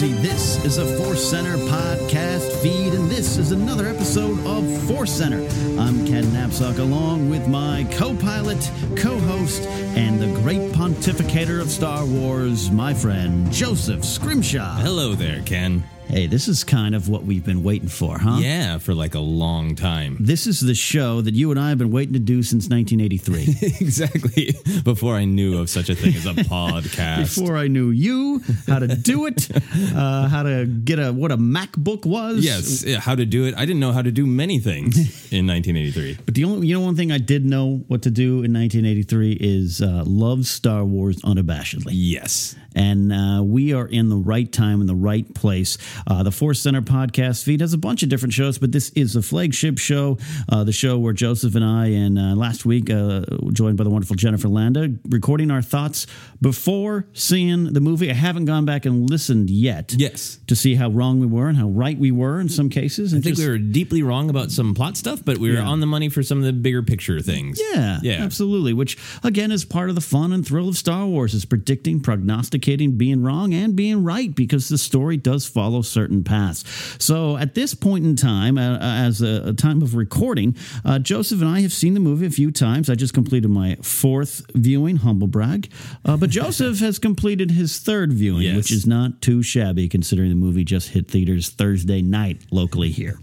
The this is a Force Center podcast feed, and this is another episode of Force Center. I'm Ken Napzok, along with my co pilot, co host, and the great pontificator of Star Wars, my friend Joseph Scrimshaw. Hello there, Ken. Hey, this is kind of what we've been waiting for, huh? Yeah, for like a long time. This is the show that you and I have been waiting to do since 1983. exactly. Before I knew of such a thing as a podcast. Before I knew you, how to do it, uh, how to get a what a MacBook was. Yes, how to do it. I didn't know how to do many things in 1983. But the only you know one thing I did know what to do in 1983 is uh, love Star Wars unabashedly. Yes. And uh, we are in the right time in the right place. Uh, the Force Center podcast feed has a bunch of different shows, but this is the flagship show, uh, the show where Joseph and I, and uh, last week, uh, joined by the wonderful Jennifer Landa, recording our thoughts before seeing the movie. I haven't gone back and listened yet. Yes. To see how wrong we were and how right we were in some cases. I think just- we were deeply wrong about some plot stuff, but we were Yeah. on the money for some of the bigger picture things. Yeah, Yeah. absolutely. Which again is part of the fun and thrill of Star Wars is predicting, prognosticating, being wrong and being right because the story does follow certain paths. So at this point in time, uh, as a, a time of recording, uh, Joseph and I have seen the movie a few times. I just completed my fourth viewing, humble brag, uh, but Joseph has completed his third viewing, Yes. which is not too shabby considering the movie just hit theaters Thursday night locally here.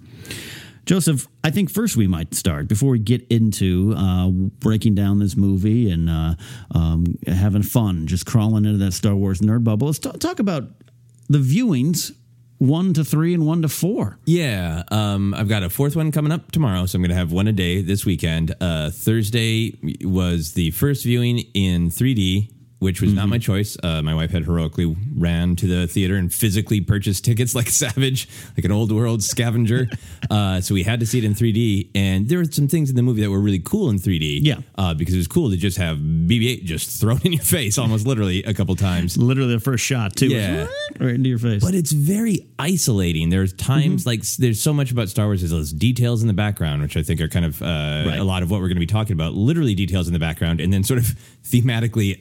Joseph, I think first we might start before we get into uh, breaking down this movie and uh, um, having fun, just crawling into that Star Wars nerd bubble. Let's ta- talk about the viewings one to three and one to four. Yeah, um, I've got a fourth one coming up tomorrow, so I'm going to have one a day this weekend. Uh, Thursday was the first viewing in 3D, which was not my choice. Uh, my wife had heroically ran to the theater and physically purchased tickets like a savage, like an old world scavenger. uh, so we had to see it in 3D, and there were some things in the movie that were really cool in 3D. Yeah. uh, because it was cool to just have BB-8 just thrown in your face, almost literally a couple times. Literally the first shot, too. Yeah. Right into your face. But it's very isolating. There's times like there's so much about Star Wars. There's those details in the background, which I think are kind of uh, Right. a lot of what we're going to be talking about. Literally details in the background, and then sort of thematically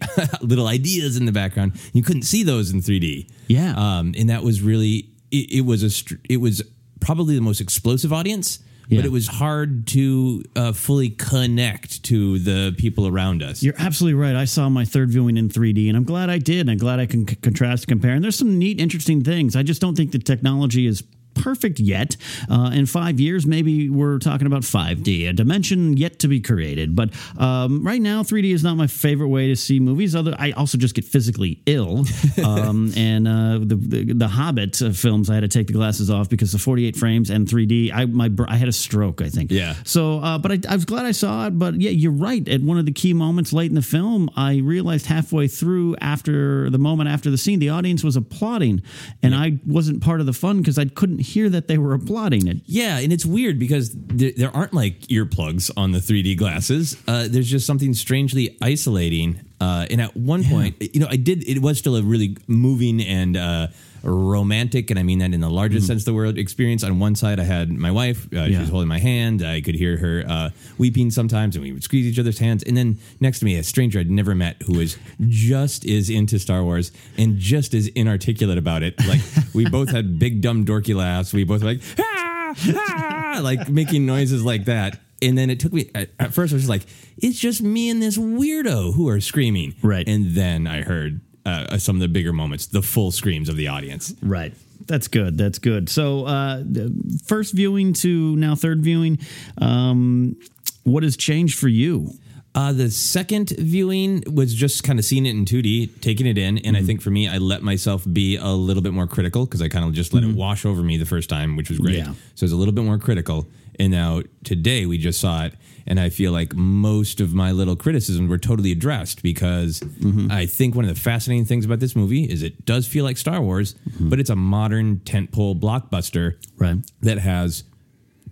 little ideas in the background. You couldn't see those in 3D. Yeah. um, and that was really it, it was a str- it was probably the most explosive audience. Yeah. But it was hard to uh, fully connect to the people around us. You're absolutely right. I saw my third viewing in 3D, and I'm glad I did. And I'm glad I can c- contrast, compare. And there's some neat, interesting things. I just don't think the technology is perfect yet. Uh, in five years, maybe we're talking about 5D, a dimension yet to be created. But um, right now, 3D is not my favorite way to see movies. Other, I also just get physically ill. Um, and uh, the, the the Hobbit uh, films, I had to take the glasses off because the 48 frames and 3D. I my I had a stroke, I think. Yeah. So, uh, but I, I was glad I saw it. But yeah, you're right. At one of the key moments late in the film, I realized halfway through, after the moment after the scene, the audience was applauding, and I wasn't part of the fun because I couldn't hear that they were applauding it. Yeah, and it's weird because there, there aren't like earplugs on the 3D glasses. Uh, there's just something strangely isolating. Uh, and at one point, you know, I did. It was still a really moving and uh, romantic, and I mean that in the largest sense of the word experience. On one side, I had my wife; uh, she was holding my hand. I could hear her uh, weeping sometimes, and we would squeeze each other's hands. And then next to me, a stranger I'd never met who was just as into Star Wars and just as inarticulate about it. Like we both had big dumb dorky laughs. We both were like ah, ah, like making noises like that. And then it took me at, at first. I was just like, "It's just me and this weirdo who are screaming." Right. And then I heard uh, some of the bigger moments, the full screams of the audience. Right. That's good. That's good. So, uh, the first viewing to now third viewing, um, what has changed for you? Uh, the second viewing was just kind of seeing it in 2D, taking it in. And I think for me, I let myself be a little bit more critical because I kind of just let it wash over me the first time, which was great. Yeah. So I was a little bit more critical. And now today we just saw it. And I feel like most of my little criticisms were totally addressed because I think one of the fascinating things about this movie is it does feel like Star Wars, but it's a modern tentpole blockbuster Right. that has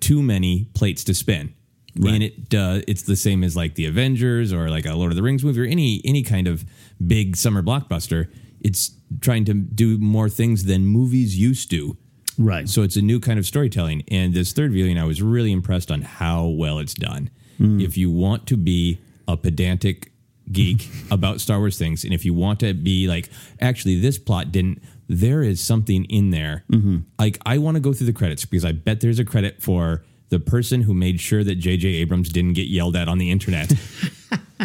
too many plates to spin. And it uh, it's the same as like the Avengers or like a Lord of the Rings movie or any any kind of big summer blockbuster. It's trying to do more things than movies used to. Right. So it's a new kind of storytelling. And this third viewing, I was really impressed on how well it's done. Mm. If you want to be a pedantic geek about Star Wars things, and if you want to be like, actually, this plot didn't, there is something in there. Mm-hmm. Like, I want to go through the credits because I bet there's a credit for the person who made sure that J.J. Abrams didn't get yelled at on the internet.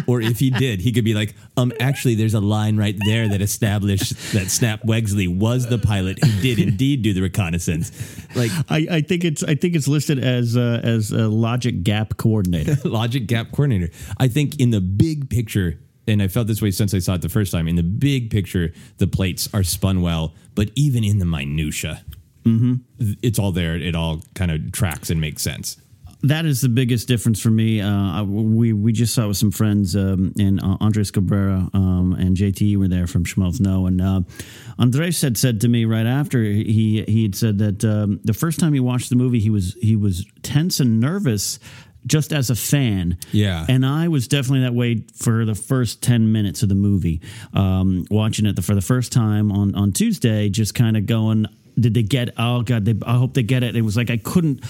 or if he did, he could be like, um, actually, there's a line right there that established that Snap Wexley was the pilot who did indeed do the reconnaissance. Like, I, I think it's I think it's listed as uh, as a logic gap coordinator. logic gap coordinator. I think in the big picture, and I felt this way since I saw it the first time. In the big picture, the plates are spun well, but even in the minutia, it's all there. It all kind of tracks and makes sense. That is the biggest difference for me. Uh, I- we we just saw with some friends, um, and uh, Andres Cabrera um, and JT were there from Schmelz No, and uh, Andres had said to me right after he he had said that um, the first time he watched the movie, he was he was tense and nervous. Just as a fan, Yeah. and I was definitely that way for the first ten minutes of the movie. Um, watching it the, for the first time on on Tuesday, just kind of going, "Did they get? Oh God, they, I hope they get it." It was like I couldn't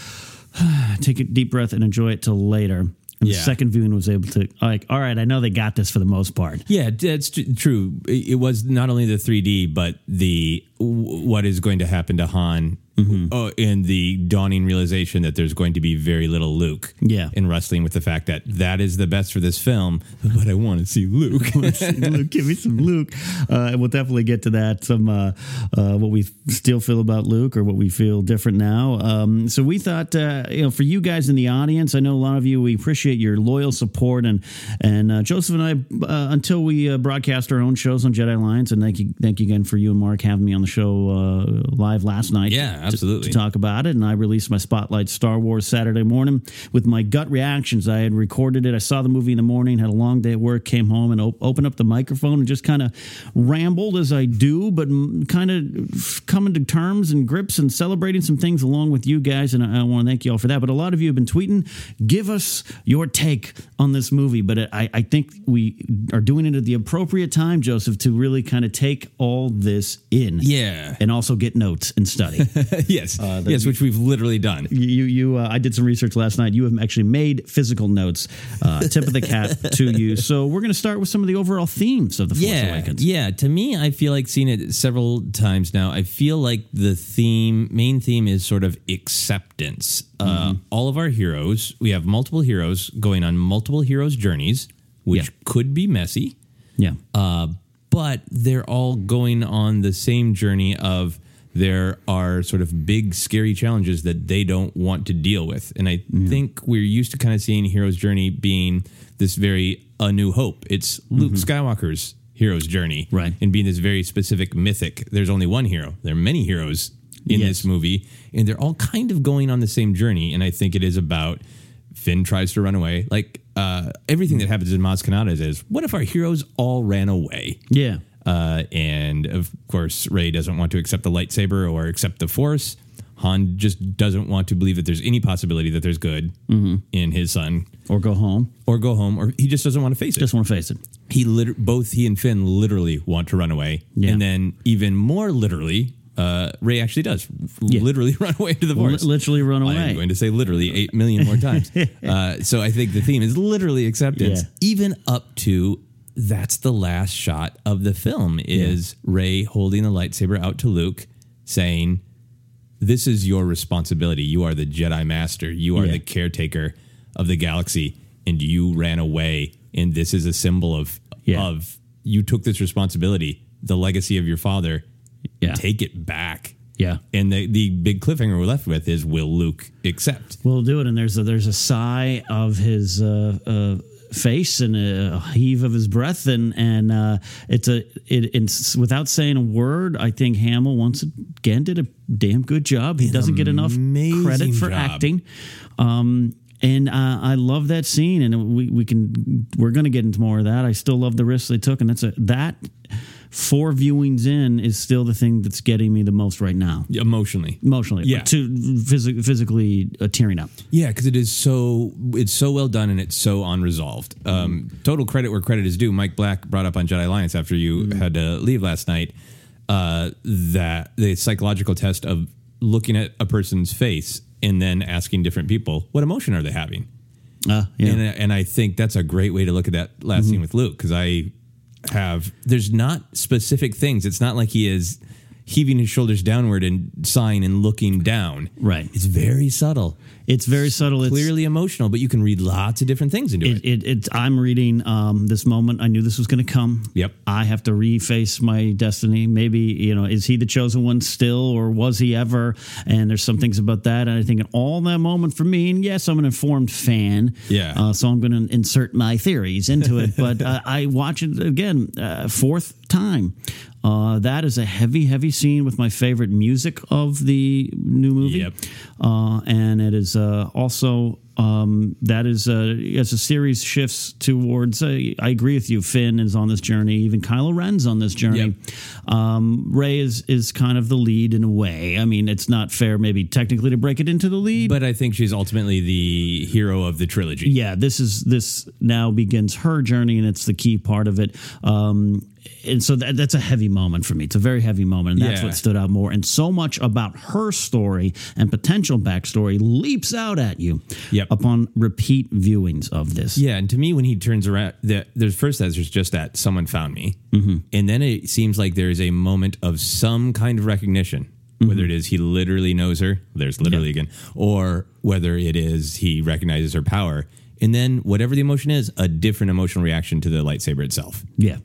take a deep breath and enjoy it till later. And Yeah. the second viewing was able to like, all right, I know they got this for the most part. Yeah, that's true. It was not only the 3D, but the w- what is going to happen to Han, oh, and the dawning realization that there's going to be very little Luke. Yeah. and wrestling with the fact that that is the best for this film, but I want to see Luke. Luke, give me some Luke. Uh, and we'll definitely get to that. Some uh, uh, what we still feel about Luke, or what we feel different now. Um, so we thought, uh, you know, for you guys in the audience, I know a lot of you. We appreciate your loyal support, and and uh, Joseph and I, uh, until we uh, broadcast our own shows on Jedi Alliance, and thank you, thank you again for you and Mark having me on the show uh, live last night. Yeah, absolutely. To, talk about it, and I released my Spotlight Star Wars Saturday morning with my gut reactions. I had recorded it. I saw the movie in the morning, had a long day at work, came home and op- opened up the microphone and just kind of rambled as I do, but kind of coming to terms and grips and celebrating some things along with you guys. And I, I want to thank you all for that. But a lot of you have been tweeting, give us your take on this movie. But I, I think we are doing it at the appropriate time, Joseph, to really kind of take all this in. Yeah. And also get notes and study. yes, yes, which we've literally done. you you uh, I did some research last night. You have actually made physical notes. Uh, tip of the cap to you. So we're going to start with some of the overall themes of the Force yeah, Awakens. Yeah, to me, I feel like seeing it several times now. I feel like the theme, main theme, is sort of acceptance. Uh, all of our heroes, we have multiple heroes going on multiple heroes' journeys, which Yeah. could be messy, Yeah. uh, but they're all going on the same journey of there are sort of big, scary challenges that they don't want to deal with. And I think we're used to kind of seeing hero's journey being this very a new hope. It's Luke Skywalker's hero's journey, Right. And being this very specific mythic. There's only one hero. There are many heroes in Yes. this movie, and they're all kind of going on the same journey. And I think it is about Finn tries to run away. Like uh, everything that happens in Maz Kanata's is, what if our heroes all ran away? Yeah. Uh, and of course, Rey doesn't want to accept the lightsaber or accept the Force. Han just doesn't want to believe that there's any possibility that there's good in his son, Or go home. or go home, or he just doesn't want to face it. Just want to face it. he liter- both he and Finn literally want to run away, Yeah. and then even more literally, uh, Rey actually does literally run away to the Force. literally run away. I'm going to say literally eight million more times. uh, so I think the theme is literally acceptance, Yeah. even up to that's the last shot of the film is Rey holding the lightsaber out to Luke, saying, "This is your responsibility. You are the Jedi Master. You are Yeah. the caretaker of the galaxy, and you ran away. And this is a symbol of Yeah. of you took this responsibility, the legacy of your father. Yeah. Take it back." Yeah. And the, the big cliffhanger we're left with is will Luke accept? We'll do it. And there's a, there's a sigh of his uh, uh, face and a heave of his breath, and and uh, it's a it, it's without saying a word. I think Hamill once again did a damn good job. He doesn't get enough credit for job. acting. Um, and uh, I love that scene, and we, we can we're going to get into more of that. I still love the risks they took, and that's a that four viewings in is still the thing that's getting me the most right now, Emotionally. emotionally, Yeah. to phys- physically uh, tearing up. Yeah, because it is so it's so well done and it's so unresolved. Um, total credit where credit is due. Mike Black brought up on Jedi Alliance after you had to leave last night uh, that the psychological test of looking at a person's face and then asking different people what emotion are they having. Uh, yeah. And, and I think that's a great way to look at that last scene with Luke because I have there's not specific things. It's not like he is heaving his shoulders downward and sighing and looking down. Right. It's very subtle. It's very subtle. It's Clearly emotional, but you can read lots of different things into It, it. it, it, I'm reading um, this moment. I knew this was going to come. Yep. I have to reface my destiny. Maybe you know, is he the chosen one still, or was he ever? And there's some things about that. And I think in all that moment for me, and yes, I'm an informed fan. Yeah. Uh, so I'm going to insert my theories into it. but uh, I watch it again, uh, fourth time. Uh, that is a heavy, heavy scene with my favorite music of the new movie. Yep. Uh, and it is uh, also um, that is uh, as the series shifts towards. Uh, I agree with you. Finn is on this journey. Even Kylo Ren's on this journey. Um, Rey is is kind of the lead in a way. I mean, it's not fair, maybe technically, to break it into the lead. But I think she's ultimately the hero of the trilogy. yeah, this is this now begins her journey, and it's the key part of it. Um, and so that, that's a heavy moment for me. It's a very heavy moment, and that's Yeah. what stood out more. And so much about her story and potential backstory leaps out at you Yep. upon repeat viewings of this. Yeah, and to me, when he turns around, the, there's first that there's just that someone found me, mm-hmm. and then it seems like there is a moment of some kind of recognition, whether it is he literally knows her, there's literally again, or whether it is he recognizes her power, and then whatever the emotion is, a different emotional reaction to the lightsaber itself. Yeah.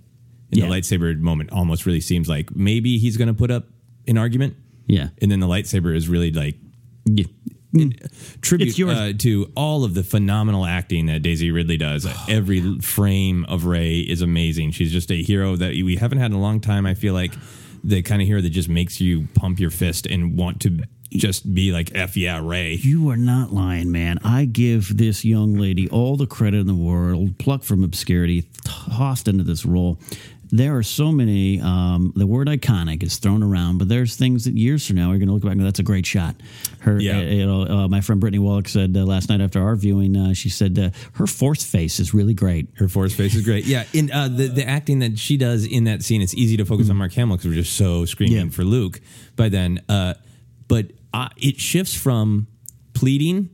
And Yeah. the lightsaber moment almost really seems like maybe he's going to put up an argument, Yeah. and then the lightsaber is really like Yeah. tribute It's yours. uh, to all of the phenomenal acting that Daisy Ridley does. Every frame of Rey is amazing. She's just a hero that we haven't had in a long time. I feel like the kind of hero that just makes you pump your fist and want to just be like, F yeah, Rey. You are not lying, man. I give this young lady all the credit in the world, plucked from obscurity, tossed into this role. There are so many. Um, the word "iconic" is thrown around, but there's things that years from now we're going to look back and go, that's a great shot. Her, Yeah. uh, you know, uh, my friend Brittany Wallach said uh, last night after our viewing, uh, she said uh, her fourth face is really great. Her force face is great. Yeah, in uh, the the acting that she does in that scene, it's easy to focus on Mark Hamill because we're just so screaming Yeah. for Luke. By then, uh, but uh, it shifts from pleading,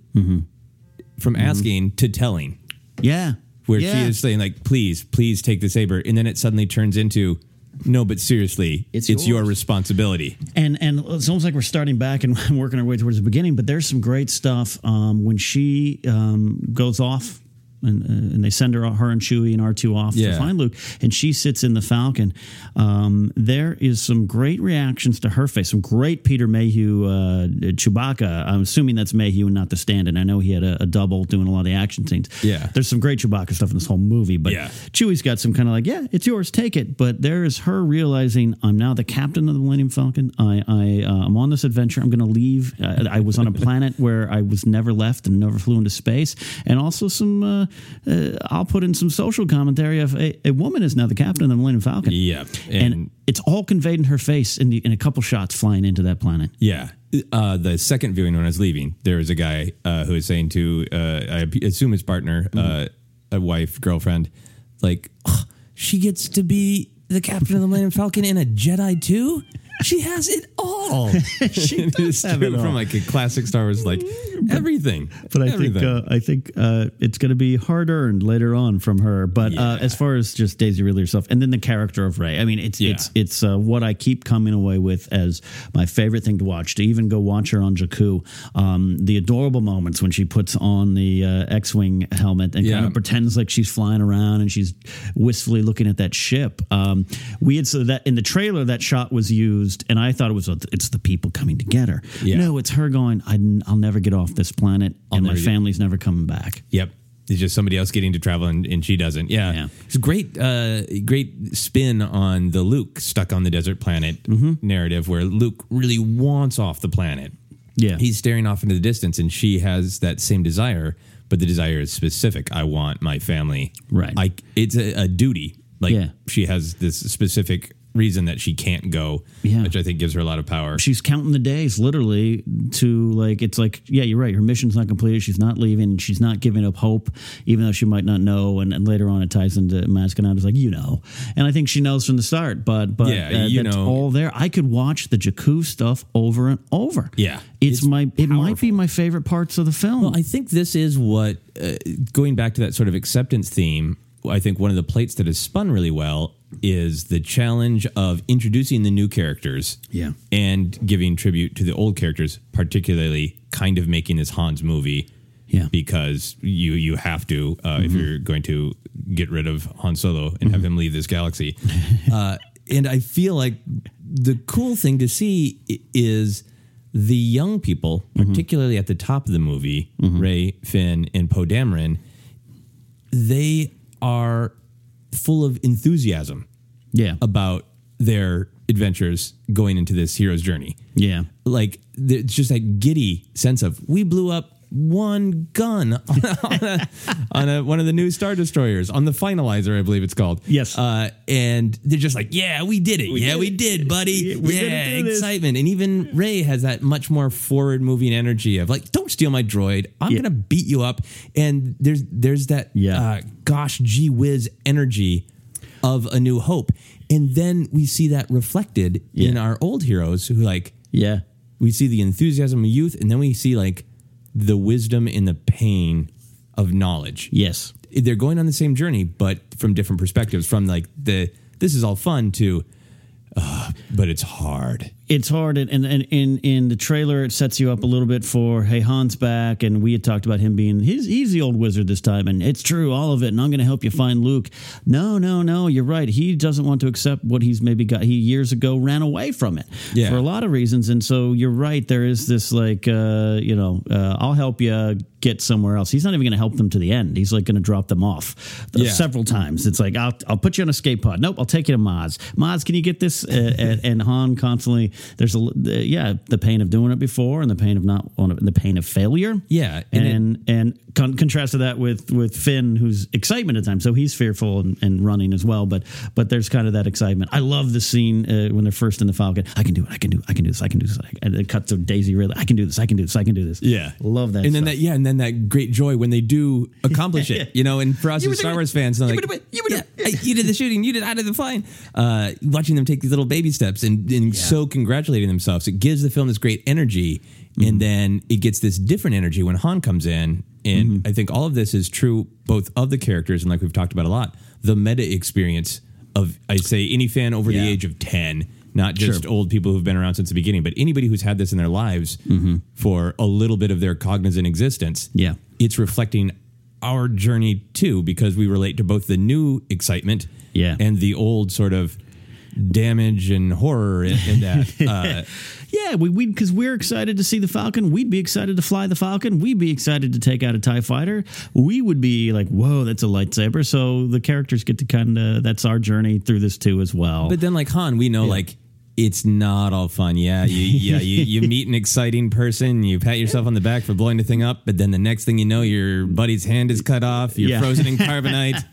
from asking to telling. Yeah, where Yeah. she is saying like, "Please, please take the saber," and then it suddenly turns into, "No, but seriously, It's it's, your responsibility." and and it's almost like we're starting back and working our way towards the beginning. But there's some great stuff um, when she um, goes off and, uh, and they send her, her and Chewie and R two off Yeah. to find Luke, and she sits in the Falcon. Um, there is some great reactions to her face, some great Peter Mayhew uh, Chewbacca. I'm assuming that's Mayhew and not the stand-in. I know he had a, a double doing a lot of the action scenes. Yeah. there's some great Chewbacca stuff in this whole movie, but Yeah. Chewie's got some kind of like, yeah, it's yours, take it. But there is her realizing, I'm now the captain of the Millennium Falcon. I, I uh, I'm on this adventure. I'm going to leave. Uh, I was on a planet where I was never left and never flew into space. And also some, uh, uh, I'll put in some social commentary of a, a woman is now the captain of the Millennium Falcon. Yeah, and, and- it's all conveyed in her face in, the, in a couple shots flying into that planet. Yeah. Uh, the second viewing when I was leaving, there was a guy uh, who was saying to, uh, I assume his partner, uh, a wife, girlfriend, like, "Ugh, she gets to be the captain of the Millennium Falcon in a Jedi too? She has it all. she does have it all. From like a classic Star Wars, like everything. But I everything. think uh, I think uh, it's going to be hard earned later on from her. But uh, as far as just Daisy Ridley herself, and then the character of Rey, I mean, it's Yeah. it's it's uh, what I keep coming away with as my favorite thing to watch. To even go watch her on Jakku, um, the adorable moments when she puts on the uh, X-wing helmet and kind of pretends like she's flying around and she's wistfully looking at that ship. Um, we had so that in the trailer that shot was used, and I thought it was it's the people coming together. Yeah. No, it's her going. I, will never get off this planet, and my never get- family's never coming back. Yep. It's just somebody else getting to travel and, and she doesn't. Yeah. Yeah. It's a great, uh, great spin on the Luke stuck on the desert planet Mm-hmm. narrative where Luke really wants off the planet. Yeah. He's staring off into the distance and she has that same desire, but the desire is specific. I want my family. Right. I, it's a, a duty. Like Yeah. she has this specific reason that she can't go, Yeah. which I think gives her a lot of power. She's counting the days, literally, to like it's like, yeah, you're right. Her mission's not completed. She's not leaving. She's not giving up hope, even though she might not know. And, and later on, it ties into Maz Kanata is like, you know, and I think she knows from the start. But but Yeah, uh, you that's know. all there. I could watch the Jakku stuff over and over. Yeah. it's, It's my it might be my favorite parts of the film. Well, I think this is what, uh, going back to that sort of acceptance theme, I think one of the plates that has spun really well is the challenge of introducing the new characters Yeah. and giving tribute to the old characters, particularly kind of making this Hans movie. Yeah. Because you you have to uh, if you're going to get rid of Han Solo and have him leave this galaxy. uh, and I feel like the cool thing to see is the young people, particularly at the top of the movie, Rey, Finn, and Poe Dameron, they are full of enthusiasm yeah, about their adventures going into this hero's journey. yeah, Like it's just that giddy sense of we blew up one gun on, on, a, on a, one of the new star destroyers on the finalizer, I believe it's called. Yes. uh, and they're just like, yeah, we did it. yeah, did we it. did, buddy. We're yeah, do this." excitement. And even Rey has that much more forward moving energy of like, don't steal my droid. I'm Yeah. gonna beat you up. And there's there's that Yeah. uh, gosh gee whiz energy of a new hope. And then we see that reflected in our old heroes who like yeah, we see the enthusiasm of youth and then we see like the wisdom and the pain of knowledge. yes. They're going on the same journey, but from different perspectives. From like the this is all fun to, uh, but it's hard. It's hard and, and, and in in the trailer it sets you up a little bit for hey Han's back and we had talked about him being he's he's the old wizard this time and it's true all of it and I'm going to help you find Luke. No, no, no, you're right. He doesn't want to accept what he's maybe got. He years ago ran away from it Yeah. for a lot of reasons and so you're right. There is this like uh, you know uh, I'll help you get somewhere else. He's not even going to help them to the end. He's like going to drop them off Yeah. several times. It's like I'll I'll put you on a skate pod. Nope, I'll take you to Maz. Maz, can you get this? Uh, and, and Han constantly there's a yeah the pain of doing it before and the pain of not the pain of failure. Yeah, and and and, con- contrast to that with with Finn, who's excitement at times. So he's fearful and, and running as well. But but there's kind of that excitement. I love the scene uh, when they're first in the Falcon. I can do it. I can do. It, I can do this. I can do this. And it cuts to Daisy Ridley. I can do this. I can do this. I can do this. Yeah, love that. And then stuff. that yeah, and then that great joy when they do accomplish it. You know, and for us as Star Wars fans, you like, you the- yeah, I- you did the shooting, you did I did the flying. Uh, watching them take these little baby steps and, and so congratulating themselves, it gives the film this great energy. Mm-hmm. And then it gets this different energy when Han comes in. And Mm-hmm. I think all of this is true both of the characters and like we've talked about a lot, the meta experience of I'd say any fan over Yeah. the age of ten, not just Sure. old people who've been around since the beginning, but anybody who's had this in their lives for a little bit of their cognizant existence. Yeah. It's reflecting our journey too because we relate to both the new excitement Yeah. and the old sort of damage and horror in, in that. Uh, Yeah, we we because we're excited to see the Falcon. We'd be excited to fly the Falcon. We'd be excited to take out a Tie Fighter. We would be like, "Whoa, that's a lightsaber!" So the characters get to kind of that's our journey through this too as well. but then, like Han, we know like it's not all fun. Yeah, you yeah you, you meet an exciting person, you pat yourself on the back for blowing the thing up, but then the next thing you know, your buddy's hand is cut off. You're Yeah. frozen in carbonite.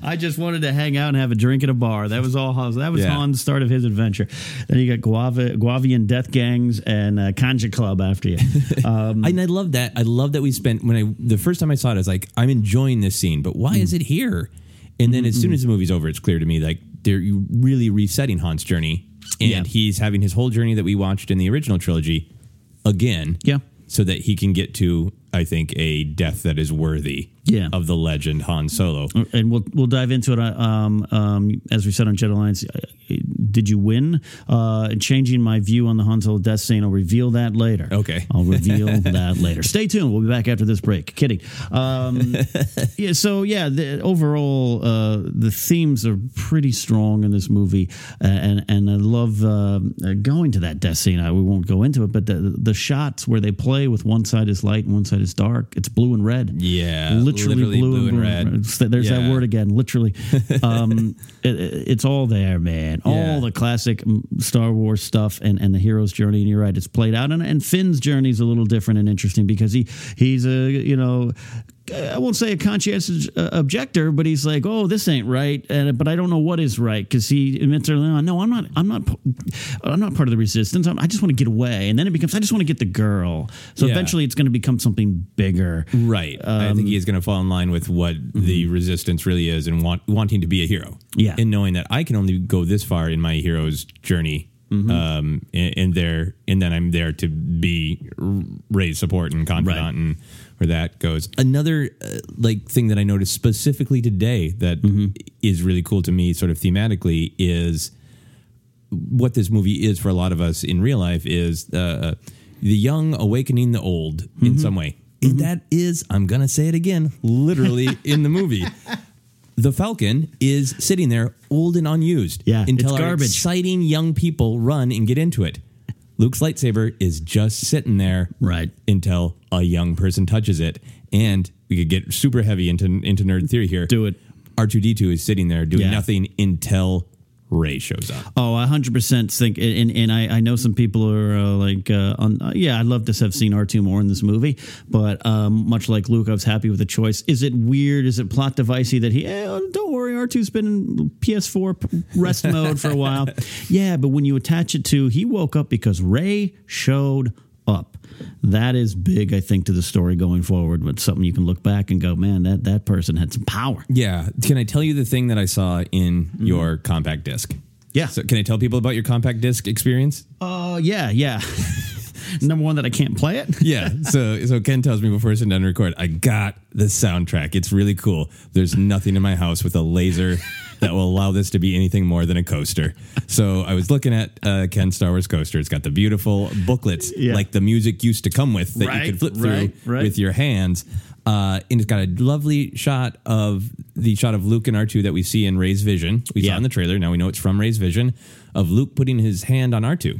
I just wanted to hang out and have a drink at a bar. That was all. That was Yeah. Han's start of his adventure. Then you got Guava, Guavian death gangs and uh, Kanjiklub after you. Um, and I love that. I love that we spent when I the first time I saw it, I was like, I'm enjoying this scene, but why is it here? And then as soon as the movie's over, it's clear to me like they're really resetting Han's journey, and Yeah. he's having his whole journey that we watched in the original trilogy again. Yeah. so that he can get to, I think, a death that is worthy. Yeah. of the legend Han Solo. and we'll we'll dive into it. uh, Um, um, as we said on Jedi Alliance, uh, did you win? Uh, changing my view on the Han Solo death scene. I'll reveal that later. Okay. I'll reveal that later. Stay tuned. We'll be back after this break. Kidding. Um, yeah. So yeah, the, overall, uh, the themes are pretty strong in this movie, uh, and and I love uh, going to that death scene. I, we won't go into it, but the the shots where they play with one side is light and one side is dark. It's blue and red Yeah, literally, literally blue, blue and red. red. It's- There's that word again, literally. Um, it, it's all there, man. All Yeah. the classic mm, Star Wars stuff and, and the hero's journey. And you're right, it's played out. And, and Finn's journey is a little different and interesting because he he's a you know. I won't say a conscientious uh, objector, but he's like, "Oh, this ain't right," and, but I don't know what is right because he admits early on, "No, I'm not. I'm not. I'm not part of the resistance. I'm, I just want to get away." And then it becomes, "I just want to get the girl." So Yeah. eventually, it's going to become something bigger. Right. I Um, think he is going to fall in line with what the resistance really is and want, wanting to be a hero. Mm-hmm. Yeah. And knowing that I can only go this far in my hero's journey. Mm-hmm. Um, and, and there, and then I'm there to be raise support and confidant, Right. and where that goes. Another uh, like thing that I noticed specifically today that is Mm-hmm. really cool to me, sort of thematically, is what this movie is for a lot of us in real life is uh, the young awakening the old in Mm-hmm. some way. And that is, I'm going to say it again, literally in the movie. The Falcon is sitting there old and unused Yeah, until it's our garbage. exciting young people run and get into it. Luke's lightsaber is just sitting there Right. until a young person touches it. And we could get super heavy into into nerd theory here. Do it. R2D2 is sitting there doing Yeah. nothing until Rey shows up. Oh, I hundred percent think, and and I, I know some people are uh, like, uh, on, uh, yeah, I'd love to have seen R two more in this movie, but um, much like Luke, I was happy with the choice. Is it weird? Is it plot devicey that he? Eh, don't worry, R 2s been in PS4 rest mode for a while. Yeah, but when you attach it to he woke up because Rey showed up. That is big, I think, to the story going forward. But something you can look back and go, man, that that person had some power. Yeah. Can I tell you the thing that I saw in your compact disc? Yeah. So can I tell people about your compact disc experience? Uh, yeah, yeah. Number one, that I can't play it. Yeah. So so Ken tells me before I sit down to record, I got the soundtrack. It's really cool. There's nothing in my house with a laser that will allow this to be anything more than a coaster. So I was looking at uh, Ken's Star Wars coaster. It's got the beautiful booklets Yeah. like the music used to come with that Right, you could flip through right, right. with your hands. Uh, and it's got a lovely shot of the shot of Luke and R2 that we see in Rey's vision. We Yeah. saw in the trailer. Now we know it's from Rey's vision of Luke putting his hand on R2,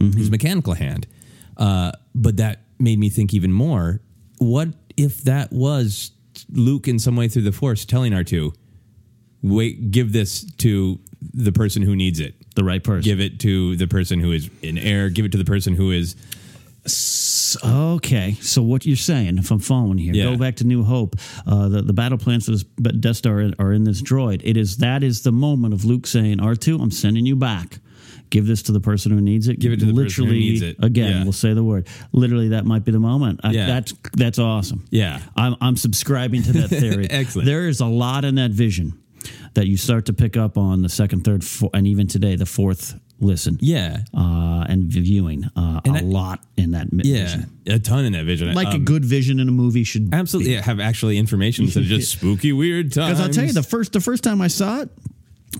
Mm-hmm. his mechanical hand. Uh, but that made me think even more. What if that was Luke in some way through the Force telling R2, wait, give this to the person who needs it. The right person. Give it to the person who is in air. Give it to the person who is Okay, so what you're saying, if I'm following here, Yeah. go back to New Hope. Uh, the the battle plans for this Death Star are, are in this droid. It is that is the moment of Luke saying, "R2, I'm sending you back. Give this to the person who needs it. Give it to the person who needs it. Again, Yeah. we'll say the word. Literally, that might be the moment. I, Yeah. that's that's awesome. Yeah. I'm I'm subscribing to that theory. Excellent. There is a lot in that vision that you start to pick up on the second, third, four, and even today the fourth listen. yeah, Uh, and viewing uh, a I- lot in that yeah, vision a ton in that vision. like a Um, good vision in a movie should absolutely yeah, have actually information instead of just spooky weird times. because I'll tell you the first the first time I saw it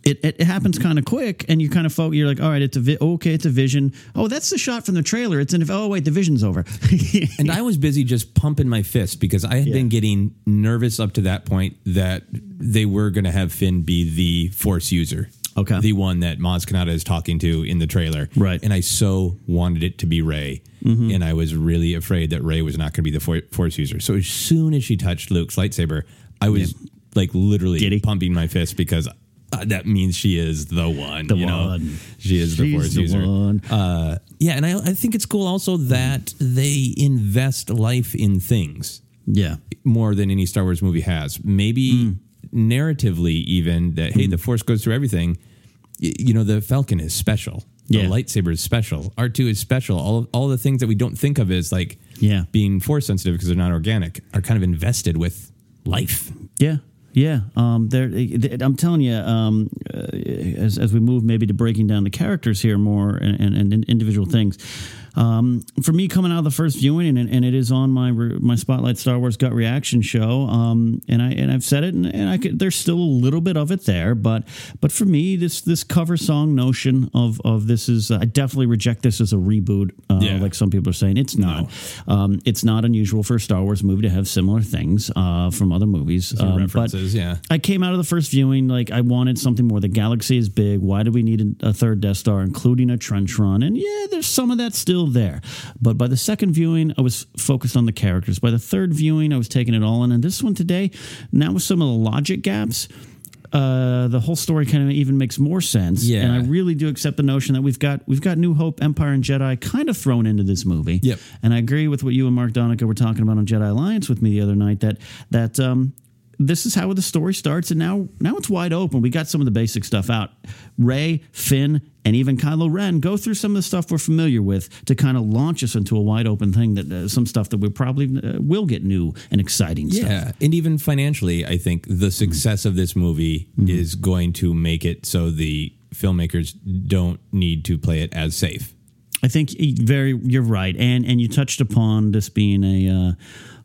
it, it, it happens kind of quick, and you kind of folk. You're like, all right, it's a vi- okay, it's a vision. Oh, that's the shot from the trailer. It's an oh wait, the vision's over. And I was busy just pumping my fist because I had Yeah. been getting nervous up to that point that they were going to have Finn be the Force user. Okay. The one that Maz Kanata is talking to in the trailer. Right. And I so wanted it to be Rey. Mm-hmm. And I was really afraid that Rey was not going to be the For- Force user. So as soon as she touched Luke's lightsaber, I was like literally Giddy. pumping my fist because uh, that means she is the one. The you know? one. She is the Force the user. one. Uh, yeah, and I, I think it's cool also that they invest life in things yeah, more than any Star Wars movie has. Maybe narratively, even that hey, the Force goes through everything. Y- You know, the Falcon is special. The Yeah. lightsaber is special. R two is special. All all the things that we don't think of as like Yeah. being Force sensitive because they're not organic are kind of invested with life. Yeah. Yeah, um. I'm telling you, um, uh, as as we move maybe to breaking down the characters here more and, and, and individual things. Um, for me, coming out of the first viewing, and, and it is on my my Spotlight Star Wars gut reaction show, um, and I and I've said it, and, and I could, there's still a little bit of it there, but but for me, this this cover song notion of of this is I definitely reject this as a reboot, uh, Yeah. like some people are saying. It's not. Um, it's not unusual for a Star Wars movie to have similar things uh, from other movies. Um, references, yeah. I came out of the first viewing like I wanted something more. The galaxy is big. Why do we need a, a third Death Star, including a trench run? And yeah, there's some of that still there. But by the second viewing, I was focused on the characters. By the third viewing, I was taking it all in. And this one today, now with some of the logic gaps. Uh, the whole story kind of even makes more sense, Yeah. and I really do accept the notion that we've got we've got New Hope, Empire, and Jedi kind of thrown into this movie. Yep. And I agree with what you and Mark Donica were talking about on Jedi Alliance with me the other night. That that um, this is how the story starts, and now now it's wide open. We got some of the basic stuff out. Rey, Finn, and even Kylo Ren go through some of the stuff we're familiar with to kind of launch us into a wide open thing. That uh, some stuff that we probably uh, will get new and exciting stuff. Yeah, and even financially, I think the success of this movie is going to make it so the filmmakers don't need to play it as safe. I think very you're right, and and you touched upon this being a uh,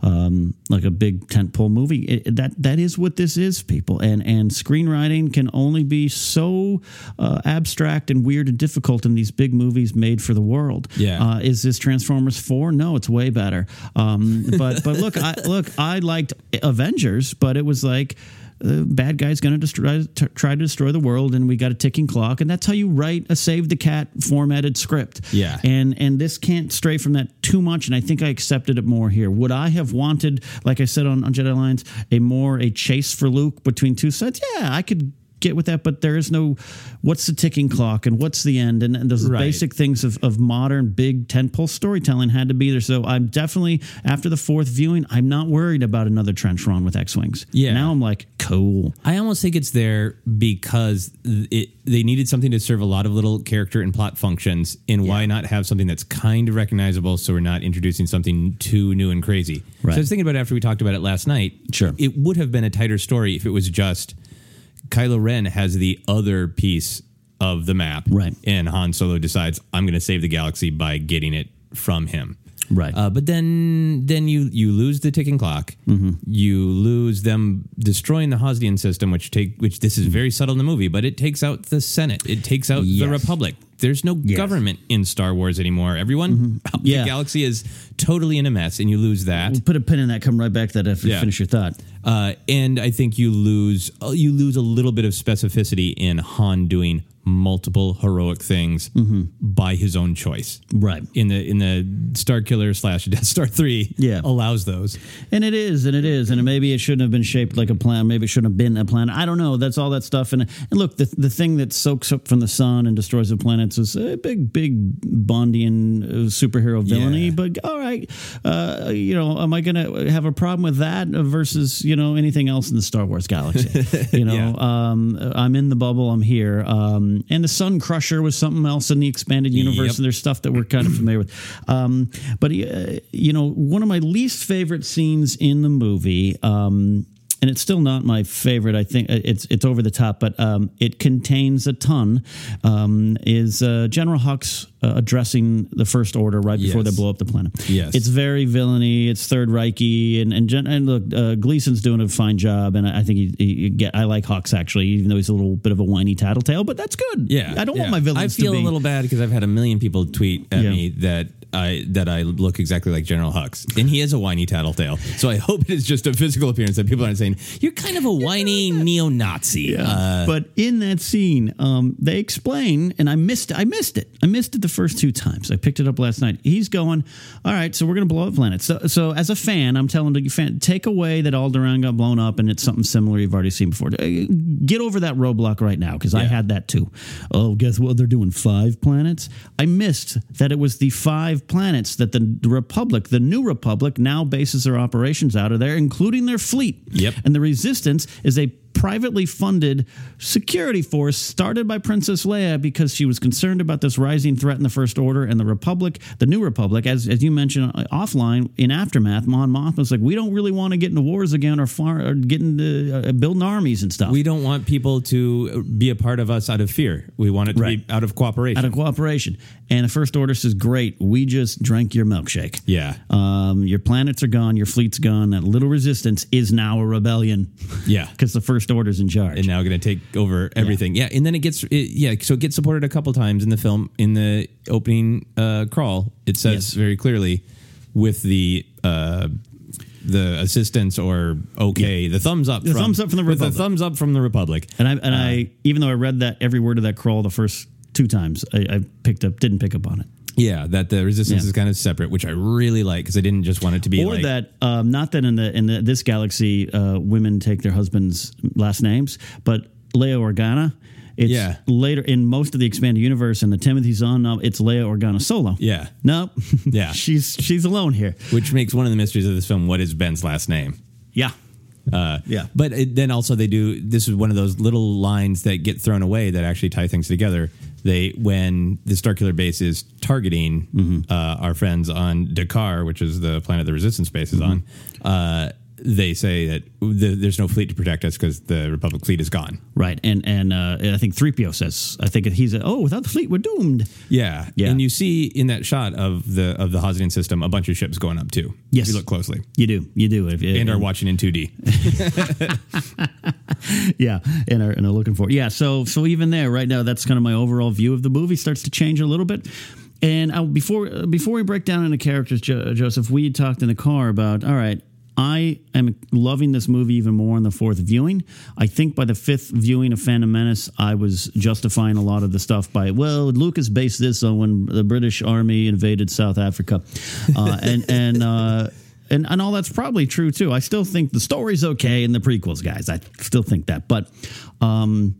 um, like a big tentpole movie. It, that that is what this is, people, and and screenwriting can only be so uh, abstract and weird and difficult in these big movies made for the world. Yeah. uh, is this Transformers four? No, it's way better. Um, but but look, I look, I liked Avengers, but it was like the bad guy's going to destroy t- try to destroy the world and we got a ticking clock and that's how you write a save the cat formatted script. Yeah. and and this can't stray from that too much and i think i accepted it more here. Would i have wanted like i said on, on jedi alliance a more a chase for luke between two sets yeah i could get with that but there is no what's the ticking clock and what's the end and, and those Right. basic things of, of modern big tentpole storytelling had to be there so i'm definitely after the fourth viewing i'm not worried about another trench run with x-wings Yeah. now i'm like cool I almost think it's there because it they needed something to serve a lot of little character and plot functions. And why not have something that's kind of recognizable so we're not introducing something too new and crazy? Right. So I was thinking about it after we talked about it last night. Sure. It would have been a tighter story if it was just Kylo Ren has the other piece of the map. Right. And Han Solo decides, I'm going to save the galaxy by getting it from him. Right. Uh, but then then you you lose the ticking clock. Mm-hmm. You lose them destroying the Hosnian system, which take which this is very subtle in the movie, but it takes out the Senate. It takes out the Republic. There's no Yes. Mm-hmm. government in Star Wars anymore. Everyone, Yeah. the galaxy is totally in a mess, and you lose that. put a pin in that come right back to that after you finish your thought Uh, and I think you lose uh, you lose a little bit of specificity in Han doing multiple heroic things by his own choice. Mm-hmm. Right. In the in the Starkiller slash Death Star three, Yeah. allows those. And it is, and it is, and maybe it shouldn't have been shaped like a plan. Maybe it shouldn't have been a planet. I don't know. That's all that stuff. And and look, the the thing that soaks up from the sun and destroys the planets is a big, big Bondian uh, superhero villainy. Yeah. But all right, uh, you know, am I going to have a problem with that versus you know anything else in the Star Wars galaxy? You know, Yeah. um, I'm in the bubble. I'm here. Um, and the Sun Crusher was something else in the expanded universe. Yep. And there's stuff that we're kind of familiar with. Um, but uh, you know, one of my least favorite scenes in the movie. Um, and it's still not my favorite. I think uh, it's it's over the top, but um, it contains a ton. Um, is uh, General Hux uh, addressing the First Order right before Yes. they blow up the planet? Yes. it's very villainy. It's Third Reichy, and and, Gen- and look, uh, Gleeson's doing a fine job, and I I think he, he, get, I like Hux actually, even though he's a little bit of a whiny tattletale, but that's good. Yeah, I don't want my villains. I feel a little bad because I've had a million people tweet at Yeah. me that I that I look exactly like General Hux, and he is a whiny tattletale. So I hope it is just a physical appearance that people aren't saying you're kind of a whiny neo-Nazi. Uh, but in that scene, um, they explain, and I missed. I missed it. I missed it the first two times. I picked it up last night. He's going, all right. So we're going to blow up planets. So, so as a fan, I'm telling the fan, take away that Alderaan got blown up, and it's something similar you've already seen before. Uh, Get over that roadblock right now because I had that too. Oh, guess what? They're doing five planets. I missed that it was the five planets that the Republic, the New Republic, now bases their operations out of there, including their fleet. Yep. And the Resistance is a privately funded security force started by Princess Leia because she was concerned about this rising threat in the First Order and the Republic, the New Republic, as, as you mentioned uh, offline in Aftermath. Mon Mothma was like, we don't really want to get into wars again or, far, or get into uh, building armies and stuff. we don't want people to be a part of us out of fear. We want it to Right. be out of cooperation. out of cooperation. And the First Order says, great, we just drank your milkshake. yeah, Um, your planets are gone, your fleet's gone. That little resistance is now a rebellion. yeah. Because the First Order's in charge. and now going to take over everything. Yeah. and then it gets it, yeah, so it gets supported a couple times in the film. In the opening uh, crawl, it says Yes. very clearly with the uh, the assistance or okay, the thumbs up, The thumbs up from the Republic. thumbs up from the Republic. And I and I even though I read that every word of that crawl the first two times, I, I picked up didn't pick up on it. Yeah, that the resistance Yeah. is kind of separate, which I really like because I didn't just want it to be or like that um, not that in the in the, this galaxy uh, women take their husbands' last names, but Leia Organa. It's Yeah. later in most of the expanded universe and the Timothy Zahn. No, it's Leia Organa solo. Yeah. Nope. Yeah. she's she's alone here. which makes one of the mysteries of this film. What is Ben's last name? Yeah. Uh, Yeah. But it, then also they do. This is one of those little lines that get thrown away that actually tie things together. They when the Starkiller base is targeting Mm-hmm. uh, our friends on D'Qar, which is the planet the Resistance base is on. Mm-hmm. Uh, they say that the, there's no fleet to protect us because the Republic fleet is gone. Right. And and uh, I think 3PO says I think he's oh without the fleet we're doomed. Yeah, Yeah. And you see in that shot of the of the Hosnian system a bunch of ships going up too. Yes. if you look closely, You do. You do. If, and are watching in 2D. yeah, and are, and are looking for it. Yeah, so so even there, right now, that's kind of my overall view of the movie. Starts to change a little bit. And I, before before we break down into characters, jo- Joseph, we talked in the car about all right. I am loving this movie even more in the fourth viewing. I think by the fifth viewing of Phantom Menace, I was justifying a lot of the stuff by, well, Lucas based this on when the British Army invaded South Africa, uh, and and uh, and and all that's probably true too. I still think the story's okay in the prequels, guys. I still think that, but. Um,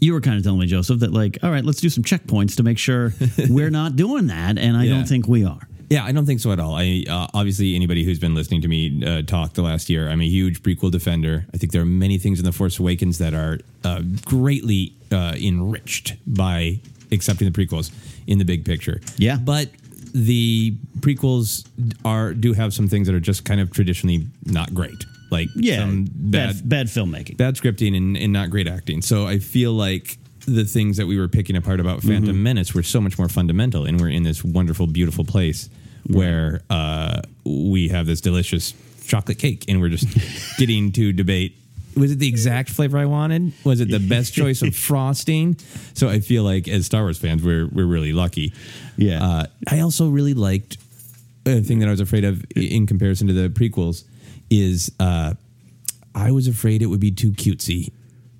you were kind of telling me, Joseph, that like, all right, let's do some checkpoints to make sure we're not doing that, and I Yeah. don't think we are. Yeah, I don't think so at all. I uh, obviously anybody who's been listening to me uh, talk the last year, I'm a huge prequel defender. I think there are many things in the Force Awakens that are uh, greatly uh, enriched by accepting the prequels in the big picture. Yeah. but the prequels are do have some things that are just kind of traditionally not great, like Yeah, some bad, bad bad filmmaking. bad scripting and, and not great acting. So I feel like the things that we were picking apart about Phantom Mm-hmm. Menace were so much more fundamental, and we're in this wonderful, beautiful place where uh, we have this delicious chocolate cake, and we're just getting to debate. Was it the exact flavor I wanted? Was it the best choice of frosting? So I feel like as Star Wars fans, we're we're really lucky. Yeah. Uh, I also really liked a thing that I was afraid of in comparison to the prequels is uh, I was afraid it would be too cutesy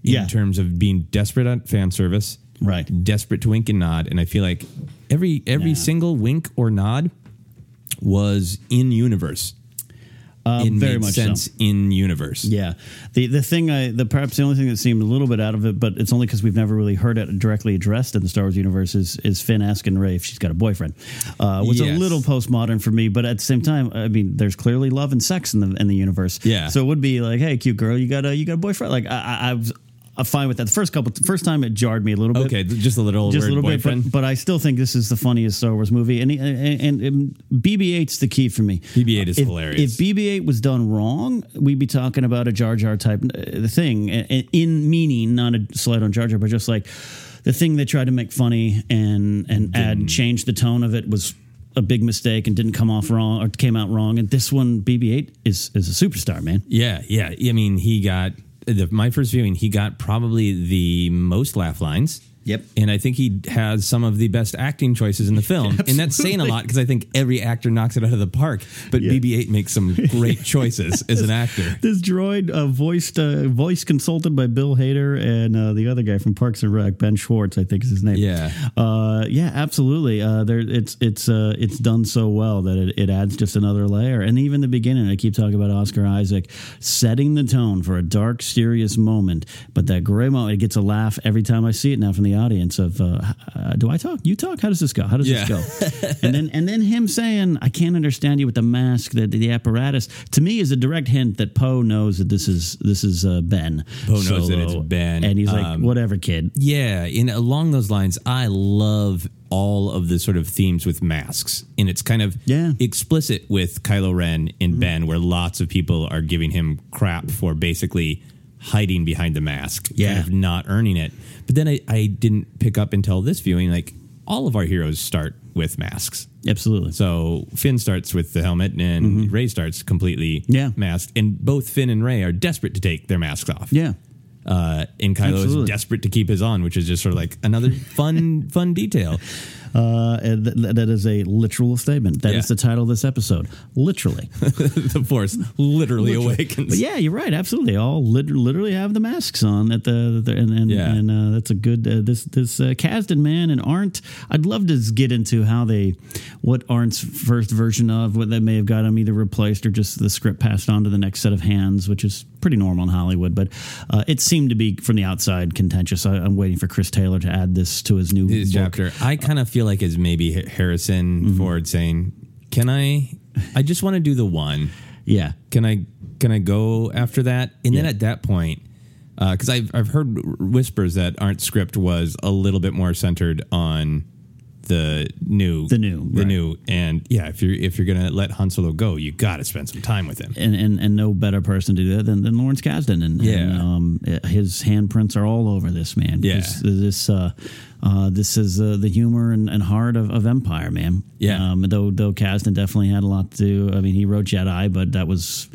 in Yeah. terms of being desperate on fan service, Right. Desperate to wink and nod, and I feel like every every Nah. single wink or nod was in universe. Uh, it very much sense so. in universe. Yeah, the the thing I the perhaps the only thing that seemed a little bit out of it, but it's only because we've never really heard it directly addressed in the Star Wars universe is is Finn asking Rey if she's got a boyfriend. Uh, was a little postmodern for me, but at the same time, I mean, there's clearly love and sex in the in the universe. Yeah. so it would be like, hey, cute girl, you got a you got a boyfriend? Like I, I, I was. I'm fine with that. The first couple, first time it jarred me a little bit. Okay, just a little just a little boyfriend. bit, but, but I still think this is the funniest Star Wars movie, and and, and, and BB-8's the key for me. BB-8 is if, hilarious. If BB-8 was done wrong, we'd be talking about a Jar Jar type uh, thing, in, in meaning, not a slight on Jar Jar, but just like the thing they tried to make funny and and add change the tone of it was a big mistake and didn't come off wrong or came out wrong. And this one, BB-8 is is a superstar, man. Yeah, yeah. I mean, he got the, my first viewing. He got probably the most laugh lines. Yep. And I think he has some of the best acting choices in the film. and that's saying a lot because I think every actor knocks it out of the park. But Yeah. BB 8 makes some great choices as an actor. This droid, uh, voiced, uh, voice consulted by Bill Hader and uh, the other guy from Parks and Rec, Ben Schwartz, I think is his name. Yeah. uh, yeah, absolutely. Uh, there, it's it's uh, it's done so well that it, it adds just another layer. And even the beginning, I keep talking about Oscar Isaac setting the tone for a dark, serious moment. But that gray moment, it gets a laugh every time I see it now from the audience. Of uh, uh, do I talk? You talk? How does this go? How does Yeah. this go? and then and then him saying, "I can't understand you with the mask, the, the apparatus." To me, is a direct hint that Poe knows that this is this is uh, Ben. Poe knows that it's. Ben. and he's like, Um, "Whatever, kid." Yeah, in along those lines, I love all of the sort of themes with masks, and it's kind of Yeah. Mm-hmm. explicit with Kylo Ren and Ben, where lots of people are giving him crap for basically hiding behind the mask, Yeah. kind of not earning it. But then I, I didn't pick up until this viewing, like all of our heroes start with masks. Absolutely. So Finn starts with the helmet, and Rey starts completely Mm-hmm. Yeah. masked, and both Finn and Rey are desperate to take their masks off yeah. uh, and Kylo Absolutely. is desperate to keep his on, which is just sort of like another fun, fun detail. Uh, that is a literal statement. That is Yeah. the title of this episode. Literally. the Force literally awakens. But yeah, you're right. Absolutely, They all lit- literally have the masks on at the, the and and, Yeah. and uh, that's a good uh, this this uh, Kasdan man and Arndt. I'd love to get into how they what Arndt's first version of what they may have got him either replaced or just the script passed on to the next set of hands, which is pretty normal in Hollywood. But uh, it seemed to be from the outside contentious. I, I'm waiting for Chris Taylor to add this to his new His chapter, I kind of feel like it's maybe Harrison Mm-hmm. Ford saying, "Can I? I just want to do the one. Yeah, Can I? Can I go after that?" And then at that point, because I've I've heard whispers that Arndt script was a little bit more centered on the new The new, the right. new and yeah if you're if you're gonna let Han Solo go you got to spend some time with him and, and and no better person to do that than, than Lawrence Kasdan. And, Yeah. and, um, his handprints are all over this man. Yeah. this this uh, uh, this is uh, the humor and, and heart of, of Empire, man. Yeah. Um, though though Kasdan definitely had a lot to do. I mean, he wrote Jedi, but that was.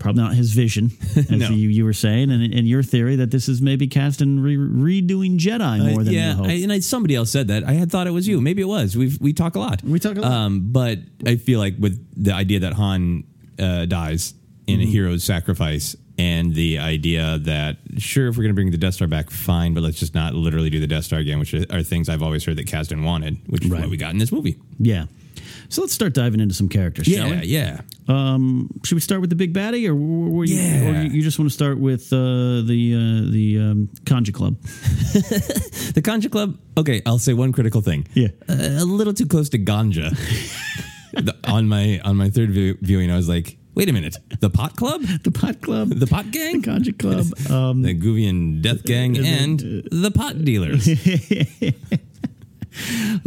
Probably not his vision, as No. you, you were saying, and, and your theory that this is maybe Kasdan re- redoing Jedi more Uh, than yeah. I, and I, somebody else said that. I had thought it was you. Maybe it was. We we talk a lot. We talk a lot. Um, but I feel like with the idea that Han uh, dies in Mm-hmm. a hero's sacrifice, and the idea that sure, if we're going to bring the Death Star back, fine, but let's just not literally do the Death Star again, which are, are things I've always heard that Kasdan wanted, which is Right. what we got in this movie. yeah. So let's start diving into some characters, shall Yeah, we? yeah. Um, should we start with the big baddie, or, were you, Yeah. or you just want to start with uh, the uh, the um, Kanjiklub? The Ganja Club. Okay, I'll say one critical thing. Yeah. a little too close to ganja. The- on my on my third view, viewing, I was like, wait a minute, the Pot Club, The Pot Club, the Pot Gang, the Kanjiklub. Um, the Guavian Death Gang, and the Pot Dealers.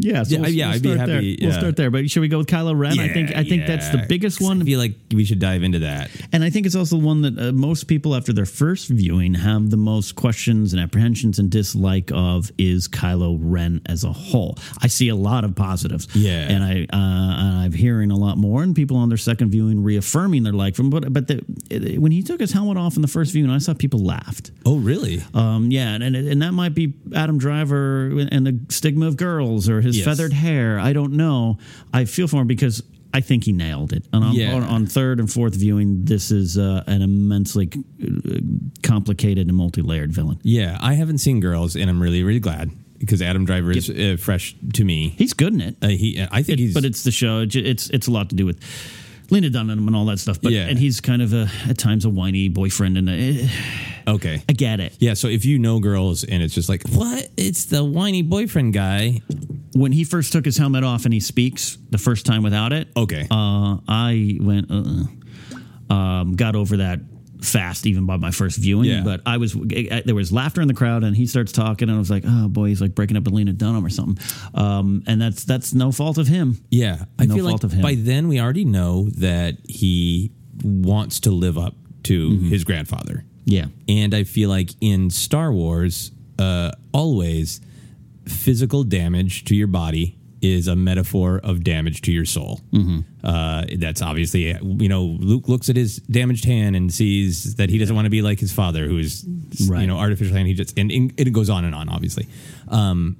yeah, so Yeah, we'll, yeah, we'll I'd be start happy, There. We'll start there. But should we go with Kylo Ren? I think I think that's the biggest one. I feel like we should dive into that. And I think it's also one that uh, most people, after their first viewing, have the most questions and apprehensions and dislike of is Kylo Ren as a whole. I see a lot of positives. Yeah. And I uh, I'm hearing a lot more, and people on their second viewing reaffirming their like from. But but the, it, when he took his helmet off in the first viewing, I saw people laughed. Oh, really? Um, yeah, and, and and that might be Adam Driver and the stigma of girls or his Yes. feathered hair. I don't know. I feel for him because I think he nailed it. And on, Yeah. on, on third and fourth viewing, this is uh, an immensely uh, complicated and multi-layered villain. Yeah, I haven't seen Girls, and I'm really really glad because Adam Driver is uh, fresh to me. He's good in it, Uh, he, I think It- he's. but it's the show. It's it's a lot to do with. Lena Dunham and all that stuff, but Yeah. and he's kind of a at times a whiny boyfriend, and uh, okay. I get it. Yeah, so if you know girls and it's just like, what? It's the whiny boyfriend guy. When he first took his helmet off and he speaks the first time without it, Okay. uh, I went, uh, um, got over that fast even by my first viewing. Yeah. But I was there was laughter in the crowd, and he starts talking, and I was like, oh boy, he's like breaking up with Lena Dunham or something. Um, and that's that's no fault of him. Yeah, I No feel fault like of him. by then we already know that he wants to live up to Mm-hmm. his grandfather. Yeah. And I feel like in Star Wars, uh, always physical damage to your body is a metaphor of damage to your soul. Mm-hmm. Uh, that's obviously, you know, Luke looks at his damaged hand and sees that he doesn't want to be like his father, who is, Right. you know, artificial hand. He just, and, and it goes on and on, obviously. Um,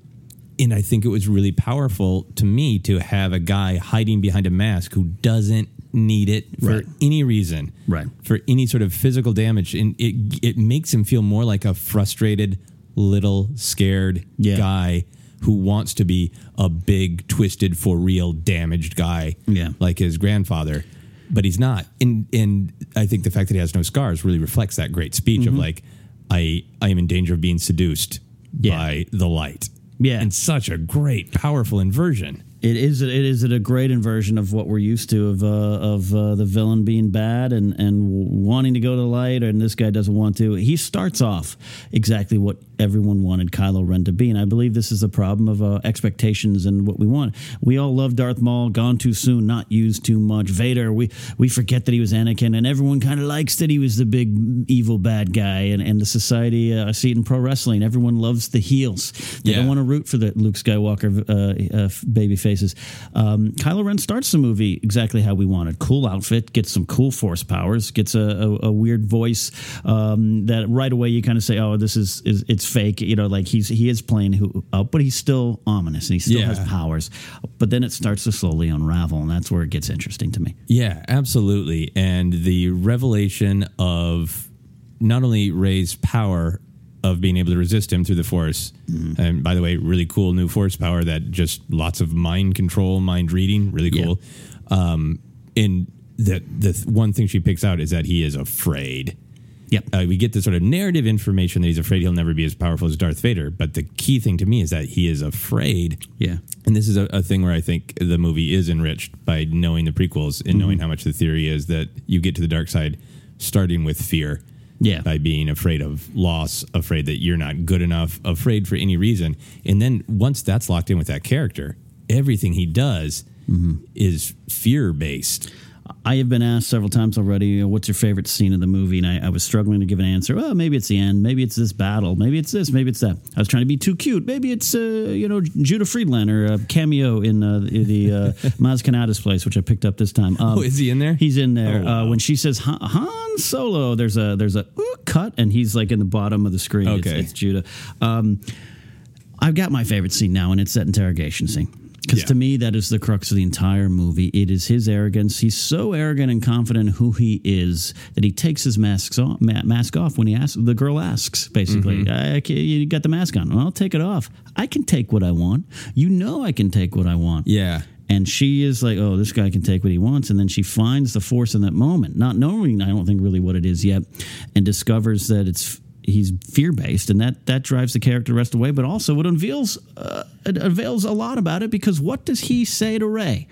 and I think it was really powerful to me to have a guy hiding behind a mask who doesn't need it for Right. any reason, Right. For any sort of physical damage, and it it makes him feel more like a frustrated, little, scared Yeah. guy who wants to be a big, twisted, for real, damaged guy, Yeah. like his grandfather. But he's not, and and I think the fact that he has no scars really reflects that great speech Mm-hmm. of like, I I am in danger of being seduced Yeah. by the light. Yeah. and such a great, powerful inversion. It is. It is it a great inversion of what we're used to of uh, of uh, the villain being bad and and wanting to go to the light, and this guy doesn't want to. He starts off exactly what everyone wanted Kylo Ren to be, and I believe this is the problem of uh, expectations and what we want. We all love Darth Maul, gone too soon, not used too much. Vader, we we forget that he was Anakin, and everyone kind of likes that he was the big evil bad guy. And and the society, uh, I see it in pro wrestling. Everyone loves the heels. They Yeah. don't want to root for the Luke Skywalker uh, uh, baby faces. Um, Kylo Ren starts the movie exactly how we wanted. Cool outfit, gets some cool force powers, gets a, a, a weird voice um, that right away you kind of say, "Oh, this is, is it's fake." You know, like he's he is playing who up, but he's still ominous and he still Yeah. has powers. But then it starts to slowly unravel, and that's where it gets interesting to me. Yeah, absolutely. And the revelation of not only Rey's power of being able to resist him through the Force, Mm-hmm. and by the way, really cool new Force power that just lots of mind control, mind reading, really Yeah. cool. Um, and the the one thing she picks out is that he is afraid. Yep. Uh, we get the sort of narrative information that he's afraid he'll never be as powerful as Darth Vader, but the key thing to me is that he is afraid Yeah. and this is a, a thing where I think the movie is enriched by knowing the prequels and knowing how much the theory is that you get to the dark side starting with fear. Yeah. By being afraid of loss, afraid that you're not good enough, afraid for any reason. And then once that's locked in with that character, everything he does is fear based. I have been asked several times already, what's your favorite scene of the movie? And I, I was struggling to give an answer. Well, maybe it's the end. Maybe it's this battle. Maybe it's this. Maybe it's that. I was trying to be too cute. Maybe it's, uh, you know, Judah Friedlander, a cameo in uh, the, uh, Maz Kanata's place, which I picked up this time. Um, Oh, is he in there? He's in there. Oh, wow. uh, when she says Han, Han Solo, there's a there's a ooh, cut, and he's like in the bottom of the screen. It's- Okay. It's, Judah. Um, I've got my favorite scene now, and it's that interrogation scene. Because Yeah. to me, that is the crux of the entire movie. It is his arrogance. He's so arrogant and confident in who he is that he takes his masks off, ma- mask off when he asks. The girl asks, basically, Mm-hmm. I, "You got the mask on? Well, I'll take it off. I can take what I want. You know, I can take what I want." Yeah. And she is like, oh, this guy can take what he wants. And then she finds the force in that moment, not knowing, I don't think, really what it is yet, and discovers that it's he's fear based, and that that drives the character the rest of the way. But also, it unveils uh, it unveils a lot about it because what does he say to Rey?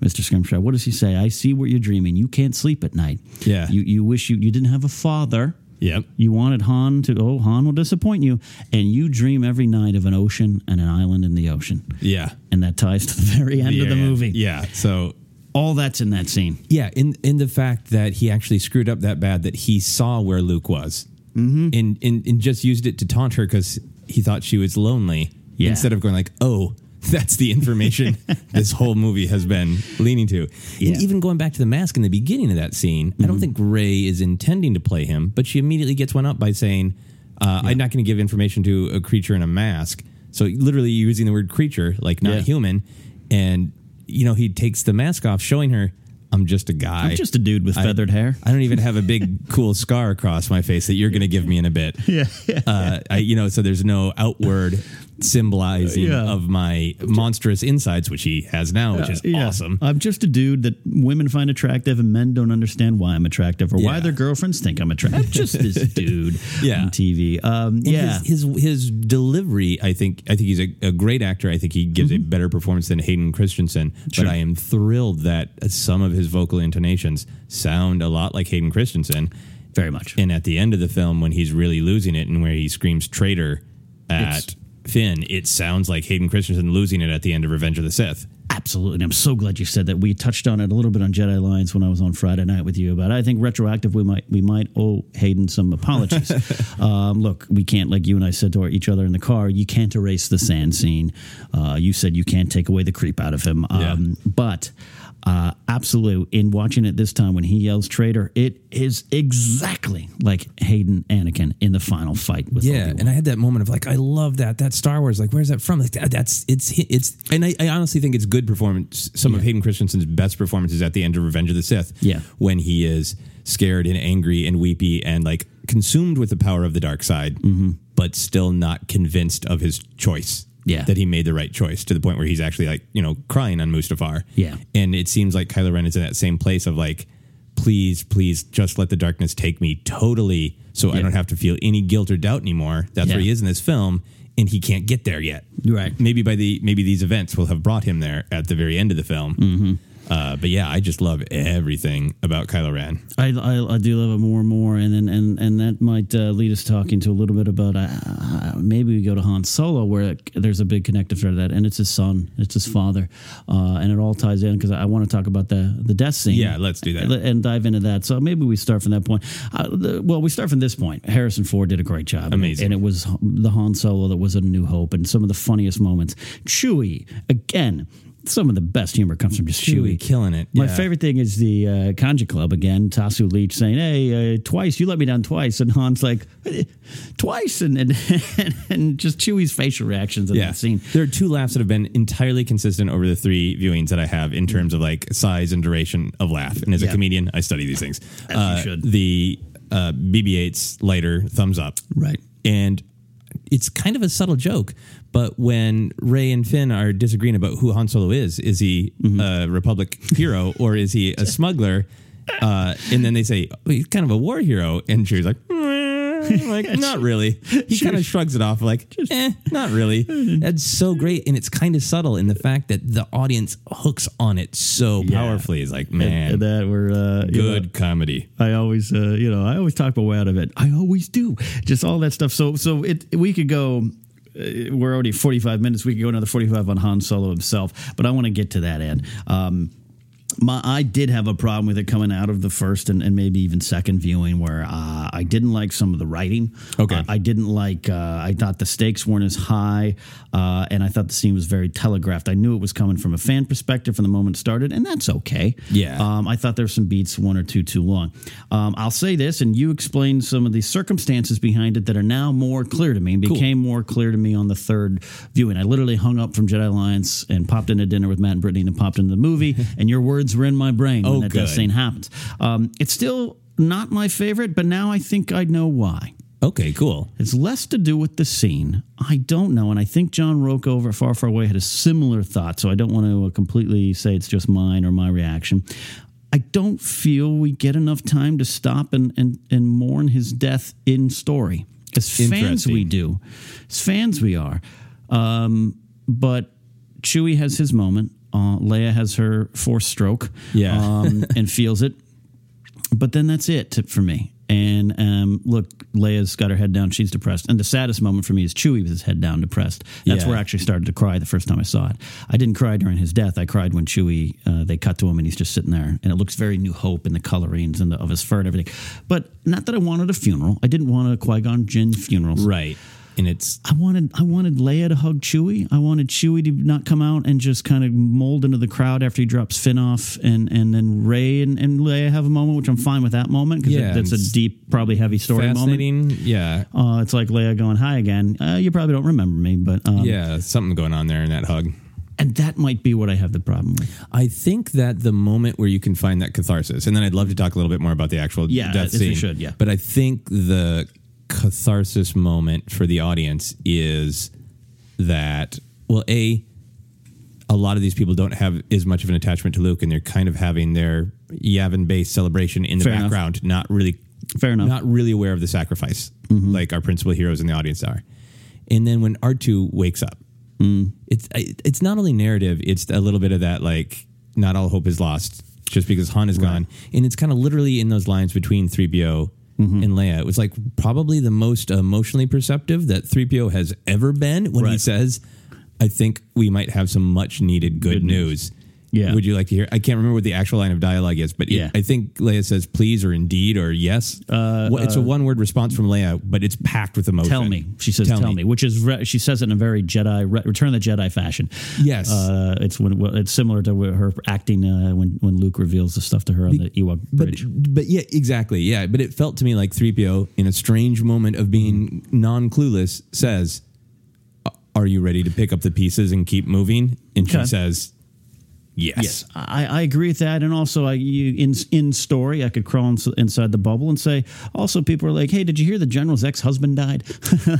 Mr. Scrimshaw, what does he say? I see what you're dreaming. You can't sleep at night. Yeah. You you wish you you didn't have a father. Yep. You wanted Han to oh Han will disappoint you, and you dream every night of an ocean and an island in the ocean. Yeah. And that ties to the very end of the Yeah, movie. Yeah. So All that's in that scene. Yeah, in in the fact that he actually screwed up that bad that he saw where Luke was, mm-hmm. and, and and just used it to taunt her because he thought she was lonely. Yeah. Instead of going like, "Oh, that's the information this whole movie has been leaning to." Yeah. And even going back to the mask in the beginning of that scene, I don't think Rey is intending to play him, but she immediately gets one up by saying, uh, "I'm not going to give information to a creature in a mask." So literally using the word creature, like not Yeah. human, and you know he takes the mask off, showing her, "I'm just a guy. I'm just a dude with I- feathered hair. I don't even have a big cool scar across my face that you're going to give me in a bit. Yeah, Uh, I, you know, so there's no outward symbolizing Yeah. of my monstrous insides, which he has now, which is Yeah. awesome. I'm just a dude that women find attractive and men don't understand why I'm attractive or why their girlfriends think I'm attractive. I'm just this dude Yeah. on TV. Um, yeah. his, his his delivery, I think, I think he's a, a great actor. I think he gives a better performance than Hayden Christensen. Mm-hmm. Sure. But I am thrilled that some of his vocal intonations sound a lot like Hayden Christensen. very much. And at the end of the film, when he's really losing it and where he screams traitor at It's- Finn, it sounds like Hayden Christensen losing it at the end of Revenge of the Sith. Absolutely. And I'm so glad you said that. We touched on it a little bit on Jedi Alliance when I was on Friday night with you about it. I think retroactive we might we might owe Hayden some apologies. um, look, we can't like you and I said to our, each other in the car, you can't erase the sand scene. Uh, you said you can't take away the creep out of him. Yeah. Um, but uh, absolutely, in watching it this time when he yells traitor, it is exactly like Hayden Anakin in the final fight with Yeah, Obi-Wan. and I had that moment of like, I love that. That Star Wars, like, where's that from? Like, that, that's it's it's, and I, I honestly think it's good performance. Some of Hayden Christensen's best performances at the end of Revenge of the Sith. Yeah. when he is scared and angry and weepy and like consumed with the power of the dark side, but still not convinced of his choice. Yeah. that he made the right choice to the point where he's actually like you know crying on Mustafar. Yeah. and it seems like Kylo Ren is in that same place of like. Please, please, just let the darkness take me totally, so I don't have to feel any guilt or doubt anymore. That's Yeah. where he is in this film, and he can't get there yet. Right. Maybe by the maybe these events will have brought him there at the very end of the film. Mm-hmm. Uh, but yeah, I just love everything about Kylo Ren. I, I, I do love it more and more, and then and and that might uh, lead us talking to a little bit about uh, maybe we go to Han Solo, where there's a big connective thread to that, and it's his son, it's his father, uh, and it all ties in because I want to talk about the the death scene. Yeah, let's do that. and dive into that. So maybe we start from that point. Uh, the, well, we start from this point. Harrison Ford did a great job, Amazing. and it was the Han Solo that was a New Hope, and some of the funniest moments. Chewie again. Some of the best humor comes from just Chewie, Chewie killing it, My yeah. favorite thing is the uh, Kanjiklub again. Tasu Leech saying, "Hey, uh, twice you let me down twice," and Han's like, "Eh, "Twice," and and, and just Chewie's facial reactions in Yeah, that scene. there are two laughs that have been entirely consistent over the three viewings that I have in terms of like size and duration of laugh. And as a comedian, I study these things. Uh, should. The uh, BB-8's lighter thumbs up, Right. and it's kind of a subtle joke. But when Rey and Finn are disagreeing about who Han Solo is, is he Mm-hmm. a Republic hero or is he a smuggler? Uh, and then they say oh, he's kind of a war hero, and she's like, like not really. He kind of shrugs it off, like, eh, not really. That's so great, and it's kind of subtle in the fact that the audience hooks on it so powerfully. It's like, man, And that we're uh, you know, good comedy. I always, uh, you know, I always talk my way out of it. I always do. Just all that stuff. So, so it we could go. We're already forty five minutes. We could go another forty five on Han Solo himself, but I want to get to that end. Um, my, I did have a problem with it coming out of the first and, and maybe even second viewing, where uh, I didn't like some of the writing. Okay. Uh, I didn't like. Uh, I thought the stakes weren't as high, uh, and I thought the scene was very telegraphed. I knew it was coming from a fan perspective from the moment it started, and that's okay. Yeah. Um, I thought there were some beats, one or two too long. Um, I'll say this, and you explained some of the circumstances behind it that are now more clear to me and became more clear to me on the third viewing. I literally hung up from Jedi Alliance and popped into dinner with Matt and Brittany and popped into the movie, and your words were in my brain Oh, when that death good. scene happens. Um, it's still not my favorite, but now I think I know why. Okay, cool. It's less to do with the scene. I don't know. And I think John Roque over Far, Far Away had a similar thought. So I don't want to uh, completely say it's just mine or my reaction. I don't feel we get enough time to stop and, and, and mourn his death in story. As fans, we do. As fans, we are. Um, but Chewie has his moment. Uh, Leia has her fourth stroke Yeah. um, and feels it but then that's it for me. And um, look, Leia's got her head down; she's depressed. And the saddest moment for me is Chewie with his head down, depressed. That's Yeah. where I actually started to cry the first time I saw it. I didn't cry during his death. I cried when Chewie uh, they cut to him and he's just sitting there, and it looks very New Hope in the colorings and the, of his fur and everything. But not that I wanted a funeral. I didn't want a Qui Gon Jinn funeral. Right. And it's I wanted I wanted Leia to hug Chewie. I wanted Chewie to not come out and just kind of mold into the crowd after he drops Finn off, and and then Rey and, and Leia have a moment, which I'm fine with that moment because Yeah, that's a deep, probably heavy story moment. Yeah. Uh, it's like Leia going hi again. Uh, you probably don't remember me, but um, Yeah, something going on there in that hug. and that might be what I have the problem with. I think that the moment where you can find that catharsis, and then I'd love to talk a little bit more about the actual Yeah, death scene. should, yeah. But I think the catharsis moment for the audience is that well, a a lot of these people don't have as much of an attachment to Luke, and they're kind of having their Yavin based celebration in the Fair enough. background, not really Fair enough. not really aware of the sacrifice mm-hmm. like our principal heroes in the audience are. And then when R2 wakes up, mm. it's it's not only narrative, it's a little bit of that like not all hope is lost just because Han is gone. And it's kind of literally in those lines between 3PO Mm-hmm. and Leia. It was like probably the most emotionally perceptive that 3PO has ever been when he says, I think we might have some much needed good, Good news. news. Yeah. Would you like to hear? I can't remember what the actual line of dialogue is, but Yeah. I think Leia says please or indeed or yes. Uh, it's a one word response from Leia, but it's packed with emotion. Tell me, she says. Tell, me. which is re- she says it in a very Jedi Re- Return of the Jedi fashion. Yes. uh, it's when it's similar to her acting uh, when when Luke reveals the stuff to her on the Ewok bridge. but yeah, exactly. Yeah. But it felt to me like 3PO, in a strange moment of being non clueless, says, Are you ready to pick up the pieces and keep moving? And she says, Yes. Yes, I, I agree with that, and also I you, in in story I could crawl ins- inside the bubble and say. Also, people are like, "Hey, did you hear the general's ex husband died?"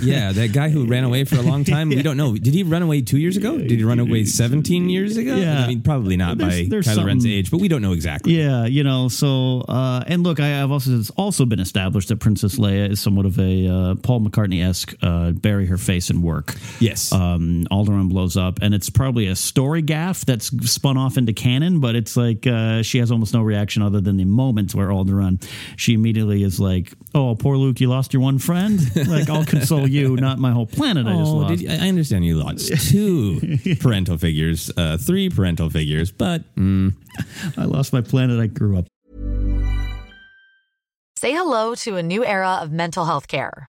Yeah, that guy who ran away for a long time. We don't know. Did he run away two years ago? Did he run away 17 years ago? Yeah. I mean, probably not There's- by there's Kylo Ren's age, but we don't know exactly. Yeah, you know, so uh, and look, I have also it's also been established that Princess Leia is somewhat of a uh, Paul McCartney esque uh, bury her face in work. Yes. um, Alderaan blows up, and it's probably a story gaff that's spun off into canon, but it's like uh, she has almost no reaction other than the moments where Alderaan, she immediately is like, "Oh, poor Luke, you lost your one friend. like I'll console you, not my whole planet. I just Oh, lost." did you- I understand you lost two parental figures, uh, three parental figures, but mm, I lost my planet. I grew up. Say hello to a new era of mental health care.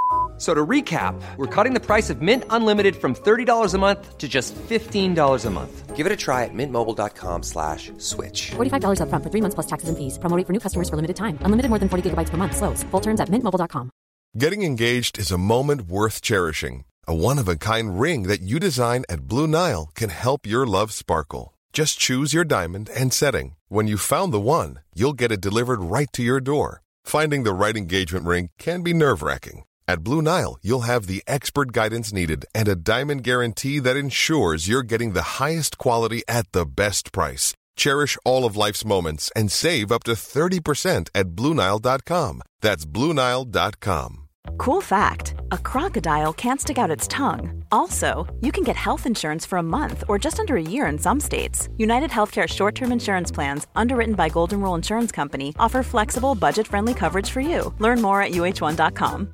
F- So to recap, we're cutting the price of Mint Unlimited from $30 a month to just $15 a month. Give it a try at mintmobile.com slash switch. $45 upfront for three months plus taxes and fees. Promo rate for new customers for limited time. Unlimited more than 40 gigabytes per month. Slows. Full terms at mintmobile.com. Getting engaged is a moment worth cherishing. A one of a kind ring that you design at Blue Nile can help your love sparkle. Just choose your diamond and setting. When you've found the one, you'll get it delivered right to your door. Finding the right engagement ring can be nerve wracking. At Blue Nile, you'll have the expert guidance needed and a diamond guarantee that ensures you're getting the highest quality at the best price. Cherish all of life's moments and save up to 30% at BlueNile.com. That's BlueNile.com. Cool fact a crocodile can't stick out its tongue. Also, you can get health insurance for a month or just under a year in some states. United Healthcare short term insurance plans, underwritten by Golden Rule Insurance Company, offer flexible, budget friendly coverage for you. Learn more at uh1.com.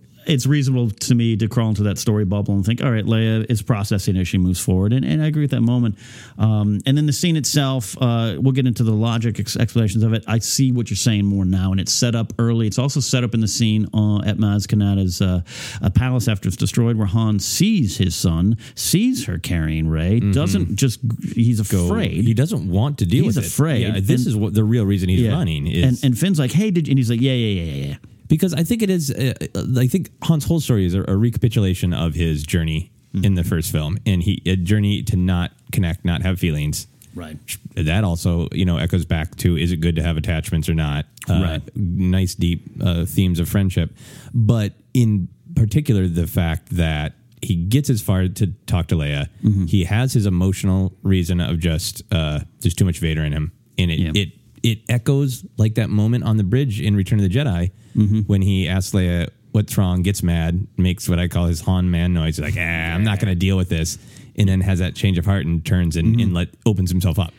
it's reasonable to me to crawl into that story bubble and think, all right, Leia is processing as she moves forward, and, and I agree with that moment. Um, and then the scene itself, uh, we'll get into the logic ex- explanations of it. I see what you're saying more now, and it's set up early. It's also set up in the scene uh, at Maz Kanata's uh, uh, palace after it's destroyed, where Han sees his son, sees her carrying Rey, doesn't just he's Go- afraid. He doesn't want to deal He's with it. He's afraid. Yeah, this And- is what the real reason he's Yeah. running is and and Finn's like, hey, did you? and he's like, yeah, yeah, yeah, yeah, yeah. Because I think it is. Uh, I think Han's whole story is a, a recapitulation of his journey Mm-hmm. in the first film, and he a journey to not connect, not have feelings. Right. That also, you know, echoes back to is it good to have attachments or not? Uh, Right. Nice deep uh, themes of friendship, but in particular, the fact that he gets as far to talk to Leia, Mm-hmm. he has his emotional reason of just uh, there's too much Vader in him, and it Yeah. it it echoes like that moment on the bridge in Return of the Jedi Mm-hmm. when he asks Leia what's wrong, gets mad, makes what I call his Han man noise, like ah, I'm not going to deal with this, and then has that change of heart and turns and, Mm-hmm. and let opens himself up.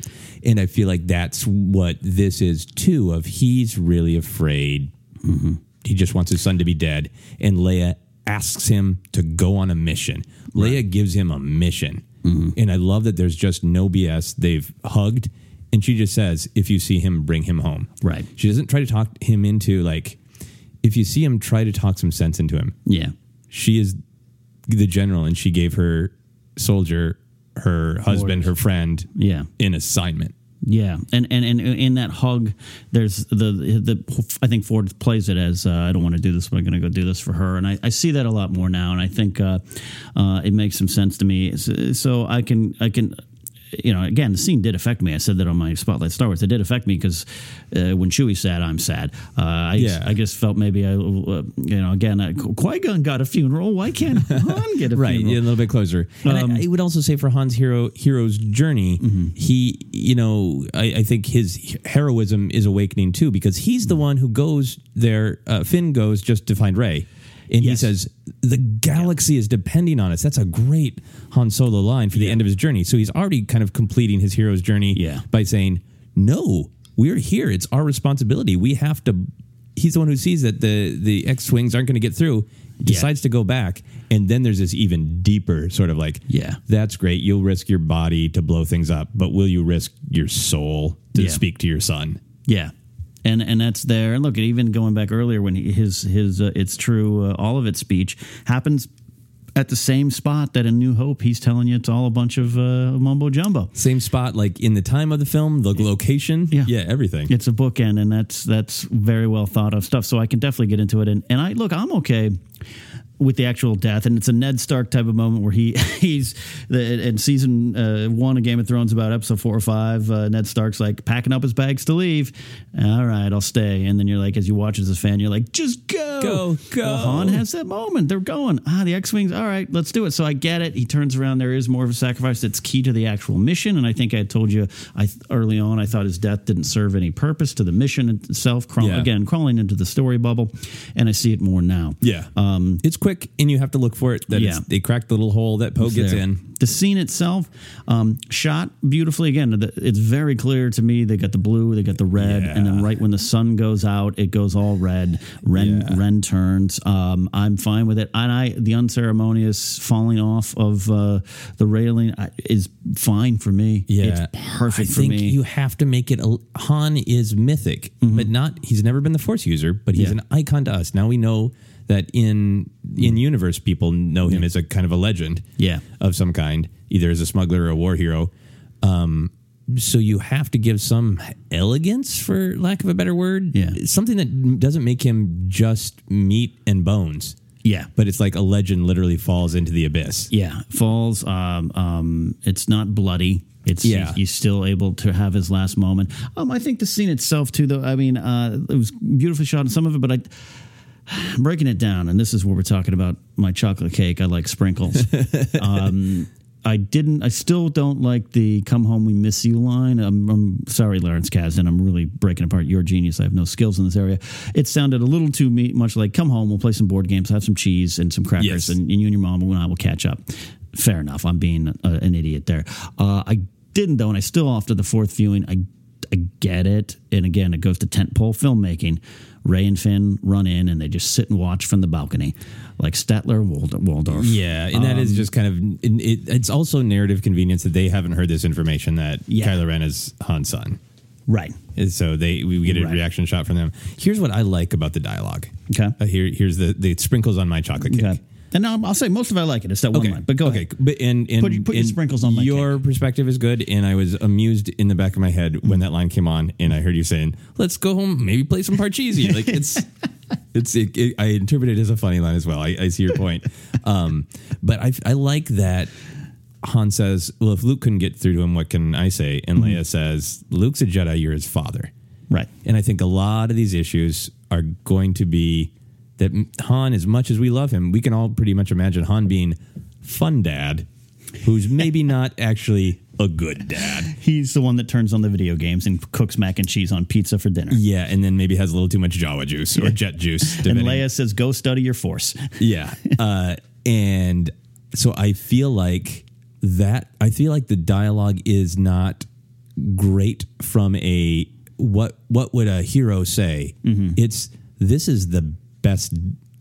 And I feel like that's what this is too. Of he's really afraid. Mm-hmm. He just wants his son to be dead, and Leia asks him to go on a mission. Leia gives him a mission, Mm-hmm. and I love that there's just no BS. They've hugged, and she just says, "If you see him, bring him home." Right. She doesn't try to talk him into like. If you see him, try to talk some sense into him. Yeah. She is the general, and she gave her soldier, her husband, her friend, Yeah. an assignment. Yeah, and and and in that hug, there's the the I think Ford plays it as uh, I don't want to do this, but I'm going to go do this for her, and I, I see that a lot more now, and I think uh, uh, it makes some sense to me. So, so I can I can. You know, again, the scene did affect me. I said that on my Spotlight Star Wars. It did affect me because uh, when Chewie's sad, I'm sad. Uh, I, Yeah. I just felt maybe I, uh, you know, again, uh, Qui Gon got a funeral. Why can't Han get a right funeral? yeah, a little bit closer and Um, I, I would also say for han's hero hero's journey Mm-hmm. he you know I, I think his heroism is awakening too because he's the one who goes there uh, finn goes just to find rey and he says the galaxy is depending on us. That's a great han solo line for the end of his journey. So he's already kind of completing his hero's journey Yeah. by saying no we're here. It's our responsibility. We have to he's the one who sees that the the x-wings aren't going to get through decides to go back and then there's this even deeper sort of like Yeah. that's great. You'll risk your body to blow things up but will you risk your soul to Yeah. speak to your son? Yeah. And and that's there. And look, even going back earlier when he, his his uh, it's true uh, all of its speech happens at the same spot that in New Hope he's telling you it's all a bunch of uh, mumbo jumbo. same spot like in the time of the film the location Yeah. yeah everything It's a bookend, and that's that's very well thought of stuff. So I can definitely get into it. And and I look, I'm okay with the actual death, and it's a Ned Stark type of moment where he he's the, in season uh, one of Game of Thrones about episode four or five. Uh, Ned Stark's like packing up his bags to leave. All right, I'll stay. And then you're like, as you watch as a fan, you're like, just go, Go, go. Well, Han has that moment. They're going. Ah, the X wings. All right, let's do it. So I get it. He turns around. There is more of a sacrifice that's key to the actual mission. And I think I told you I early on. I thought his death didn't serve any purpose to the mission itself. Crawl, Yeah. Again, crawling into the story bubble, and I see it more now. yeah um it's quick and you have to look for it that Yeah. it's, they cracked the little hole that poe gets there. in The scene itself, um, shot beautifully. Again, it's very clear to me. They got the blue, they got the red, and then right when the sun goes out, it goes all red. Ren Yeah. Ren turns. Um, I'm fine with it. And I, the unceremonious falling off of uh, the railing is fine for me. Yeah, it's perfect I for think me. You have to make it. A, Han is mythic, but not. He's never been the Force user, but he's Mm-hmm. Yeah. an icon to us. Now we know that in in universe, people know him as a kind of a legend, Yeah. of some kind, either as a smuggler or a war hero. Um, so you have to give some elegance, for lack of a better word, Yeah. something that doesn't make him just meat and bones. yeah, But it's like a legend literally falls into the abyss. Yeah, falls. Um, um, it's not bloody. It's Yeah. he's, he's still able to have his last moment. Um, I think the scene itself too, though. I mean, uh, it was beautifully shot in some of it, but I. I'm breaking it down, and this is where we're talking about my chocolate cake. I like sprinkles. um, I didn't. I still don't like the "Come home, we miss you" line. I'm, I'm sorry, Lawrence Kasdan. I'm really breaking apart your genius. I have no skills in this area. It sounded a little too me, much like "Come home, we'll play some board games, have some cheese and some crackers, Yes. and, and you and your mom and I will catch up." Fair enough. I'm being a, an idiot there. Uh, I didn't though, and I still after the fourth viewing, I I get it. And again, it goes to tentpole filmmaking. Rey and Finn run in and they just sit and watch from the balcony, like Statler Wald- Waldorf. Yeah, and that is Um, just kind of it, it's also narrative convenience that they haven't heard this information that Yeah. Kylo Ren is Han's son. right. And so they we get a Right. reaction shot from them. Here's what I like about the dialogue. Okay. Uh, here here's the the sprinkles on my chocolate cake. Okay. And I'll, I'll say most of it I like it. It's that one Okay, line. But go okay. ahead. But and, and Put your- put your sprinkles on my Your perspective is good, and I was amused in the back of my head when that line came on, and I heard you saying, "Let's go home, maybe play some Parcheesi." like it's, it's. It, it, I interpret it as a funny line as well. I, I see your point, um, but I I like that. Han says, "Well, if Luke couldn't get through to him, what can I say?" And Mm-hmm. Leia says, "Luke's a Jedi. You're his father." Right. And I think a lot of these issues are going to be that Han, as much as we love him, we can all pretty much imagine Han being fun dad, who's maybe not actually a good dad. He's the one that turns on the video games and cooks mac and cheese on pizza for dinner. Yeah, and then maybe has a little too much Jawa juice or jet juice. And Leia says, "Go study your force." Yeah. Uh, and so I feel like that, I feel like the dialogue is not great from a what what would a hero say? Mm-hmm. It's this is the best,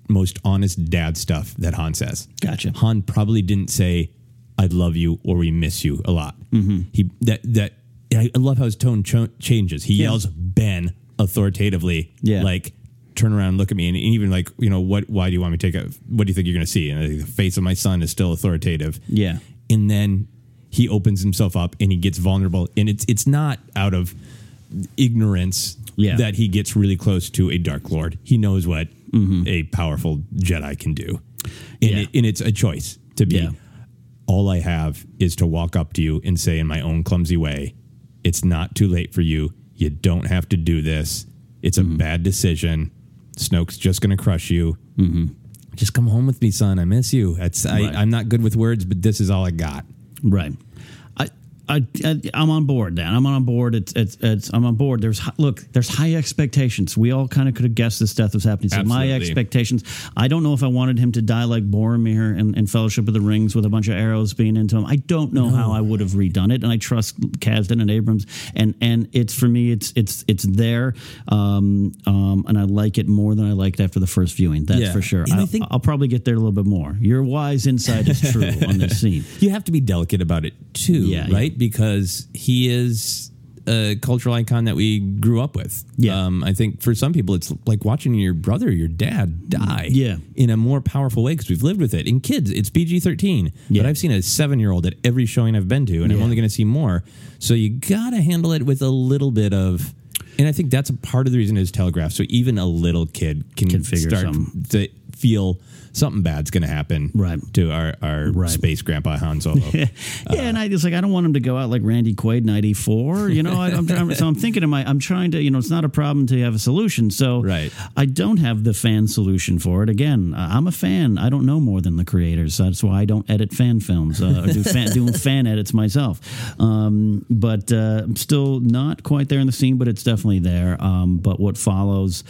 most honest dad stuff that Han says. Gotcha. Han probably didn't say, "I love you" or "We miss you" a lot. Mm-hmm. He that that I love how his tone cho- changes. He yells "Ben" authoritatively, Yeah. like turn around and look at me and even like you know what why do you want me to take a what do you think you're going to see and the face of my son is still authoritative Yeah. and then he opens himself up and he gets vulnerable and it's it's not out of ignorance Yeah. that he gets really close to a dark lord he knows what a powerful jedi can do and, Mm-hmm. Yeah. it, and it's a choice to be Yeah. all i have is to walk up to you and say in my own clumsy way it's not too late for you you don't have to do this it's Mm-hmm. a bad decision snoke's just going to crush you just come home with me son i miss you Mm-hmm. Right. I, i'm not good with words but this is all i got Right. I, I, I I'm on board. Dan. I'm on board. It's, it's, it's I'm on board. There's look. There's high expectations. We all kind of could have guessed this death was happening. So my expectations. I don't know if I wanted him to die like Boromir in, in Fellowship of the Rings with a bunch of arrows being into him. I don't know how I would have redone it. And I trust Kasdan and Abrams. And and it's for me. It's it's it's there. Um, um, and I like it more than I liked after the first viewing. That's Yeah. for sure. I I'll, think- I'll probably get there a little bit more. Your wise insight is true on this scene. you have to be delicate about it too Yeah, yeah. Because he is a cultural icon that we grew up with Yeah. um, i think for some people it's like watching your brother your dad die Yeah. in a more powerful way because we've lived with it in kids it's pg-13 Yeah. but i've seen a seven-year-old at every showing i've been to and i'm only going to see more so you gotta handle it with a little bit of and i think that's a part of the reason is telegraphed so even a little kid can, Can figure start something. to feel something bad's going to happen Right. to our, our Right. space grandpa Han Solo. yeah, and I just like I don't want him to go out like Randy Quaid '94. You know, I, I'm, I'm so I'm thinking of my I'm trying to you know it's not a problem to have a solution. So Right. I don't have the fan solution for it. Again, uh, I'm a fan. I don't know more than the creators. That's why I don't edit fan films uh, or do fan, doing fan edits myself. Um, but uh, I'm still not quite there in the scene, but it's definitely there. Um, but what follows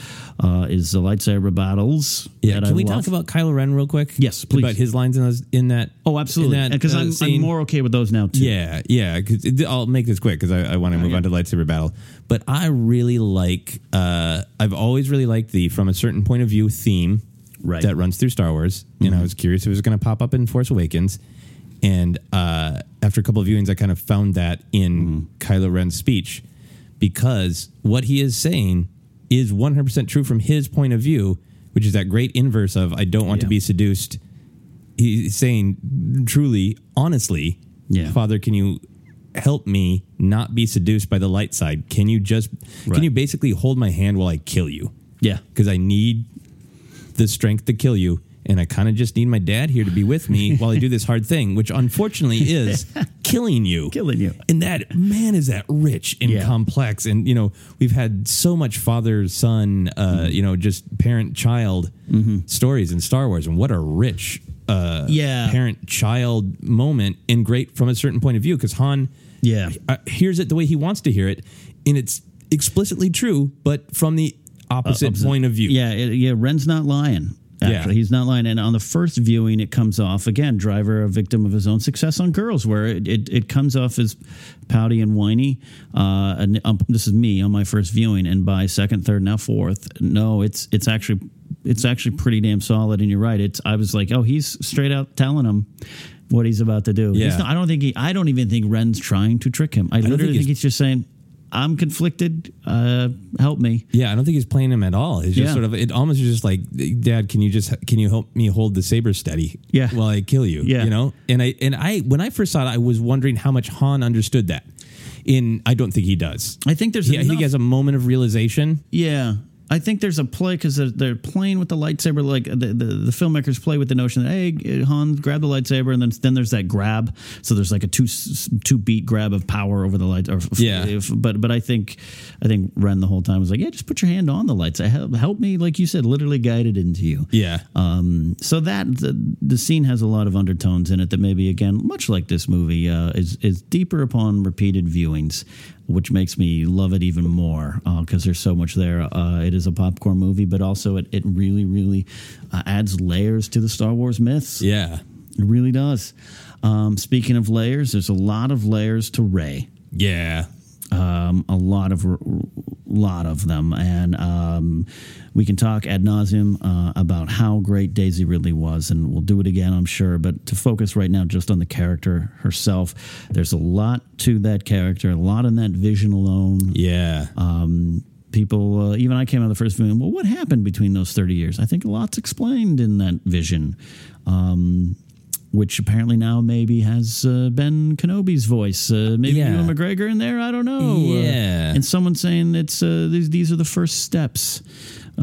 uh, is the lightsaber battles. Yeah, can I we love. talk about Kylo Ren real quick? Yes, please. About his lines in, those, in that. Oh, absolutely. Because uh, I'm, I'm more okay with those now too. Yeah, yeah. it- I'll make this quick because I, I want to move yeah. on to lightsaber battle. But I really like. Uh, I've always really liked the from a certain point of view theme Right. Mm-hmm. that runs through Star Wars, and I was curious if it was going to pop up in Force Awakens. And uh, after a couple of viewings, I kind of found that in Mm-hmm. Kylo Ren's speech because what he is saying is 100% true from his point of view, which is that great inverse of I don't want to be seduced. He's saying truly, honestly, Yeah. Father, can you help me not be seduced by the light side? Can you just Right. can you basically hold my hand while I kill you? Yeah. Because I need the strength to kill you. And I kind of just need my dad here to be with me while I do this hard thing, which unfortunately is killing you. Killing you. And that, man, is that rich and Yeah. complex. And, you know, we've had so much father son, uh, Mm-hmm. you know, just parent child stories in Star Wars. And what a rich uh, Yeah. parent child moment and great from a certain point of view because Han Yeah. uh, hears it the way he wants to hear it. And it's explicitly true, but from the opposite, Opposite. point of view. Yeah, it, yeah. Ren's not lying. Actually, Yeah. he's not lying. And on the first viewing, it comes off again. Driver, a victim of his own success on girls, where it, it, it comes off as pouty and whiny. Uh, and um, this is me on my first viewing, and by second, third, now fourth, no, it's it's actually it's actually pretty damn solid. And you're right. It's I was like, oh, he's straight out telling him what he's about to do. He's Yeah. not- I don't think he. I don't even think Ren's trying to trick him. I, don't literally think think, he's- he's just saying, "I'm conflicted. Uh, help me." Yeah, I don't think he's playing him at all. It's just Yeah. sort of it almost is just like, Dad, can you just can you help me hold the saber steady? Yeah. while I kill you. Yeah. you know. And I and I when I first saw it, I was wondering how much Han understood that. In I don't think he does. I think there's think enough- he has a moment of realization. Yeah. I think there's a play because they're, they're playing with the lightsaber. Like the, the, the filmmakers play with the notion that hey, Han, grab the lightsaber, and then then there's that grab. So there's like a two two beat grab of power over the light. Or, f- Yeah. if- but but I think I think Ren the whole time was like, yeah, just put your hand on the lights. Help, help me, like you said, literally guided into you. Yeah, Um, so that the, the scene has a lot of undertones in it that maybe again, much like this movie, uh, is is deeper upon repeated viewings, which makes me love it even more because there's so much there. Uh, it is a popcorn movie, but also it it really really uh, adds layers to the Star Wars myths. yeah, It really does. Um, speaking of layers, there's a lot of layers to Rey yeah. Um, a lot of lot of them, and um, we can talk ad nauseum uh, about how great Daisy Ridley was, and we'll do it again, I'm sure. But to focus right now just on the character herself, there's a lot to that character, a lot in that vision alone. Yeah. Um, people, uh, even I came out of the first viewing. Well, what happened between those thirty years? I think a lot's explained in that vision. Um, which apparently now maybe has uh, Ben Kenobi's voice. Uh, maybe Yeah. Ewan McGregor in there. I don't know. Uh, Yeah. and someone saying it's uh, these these are the first steps.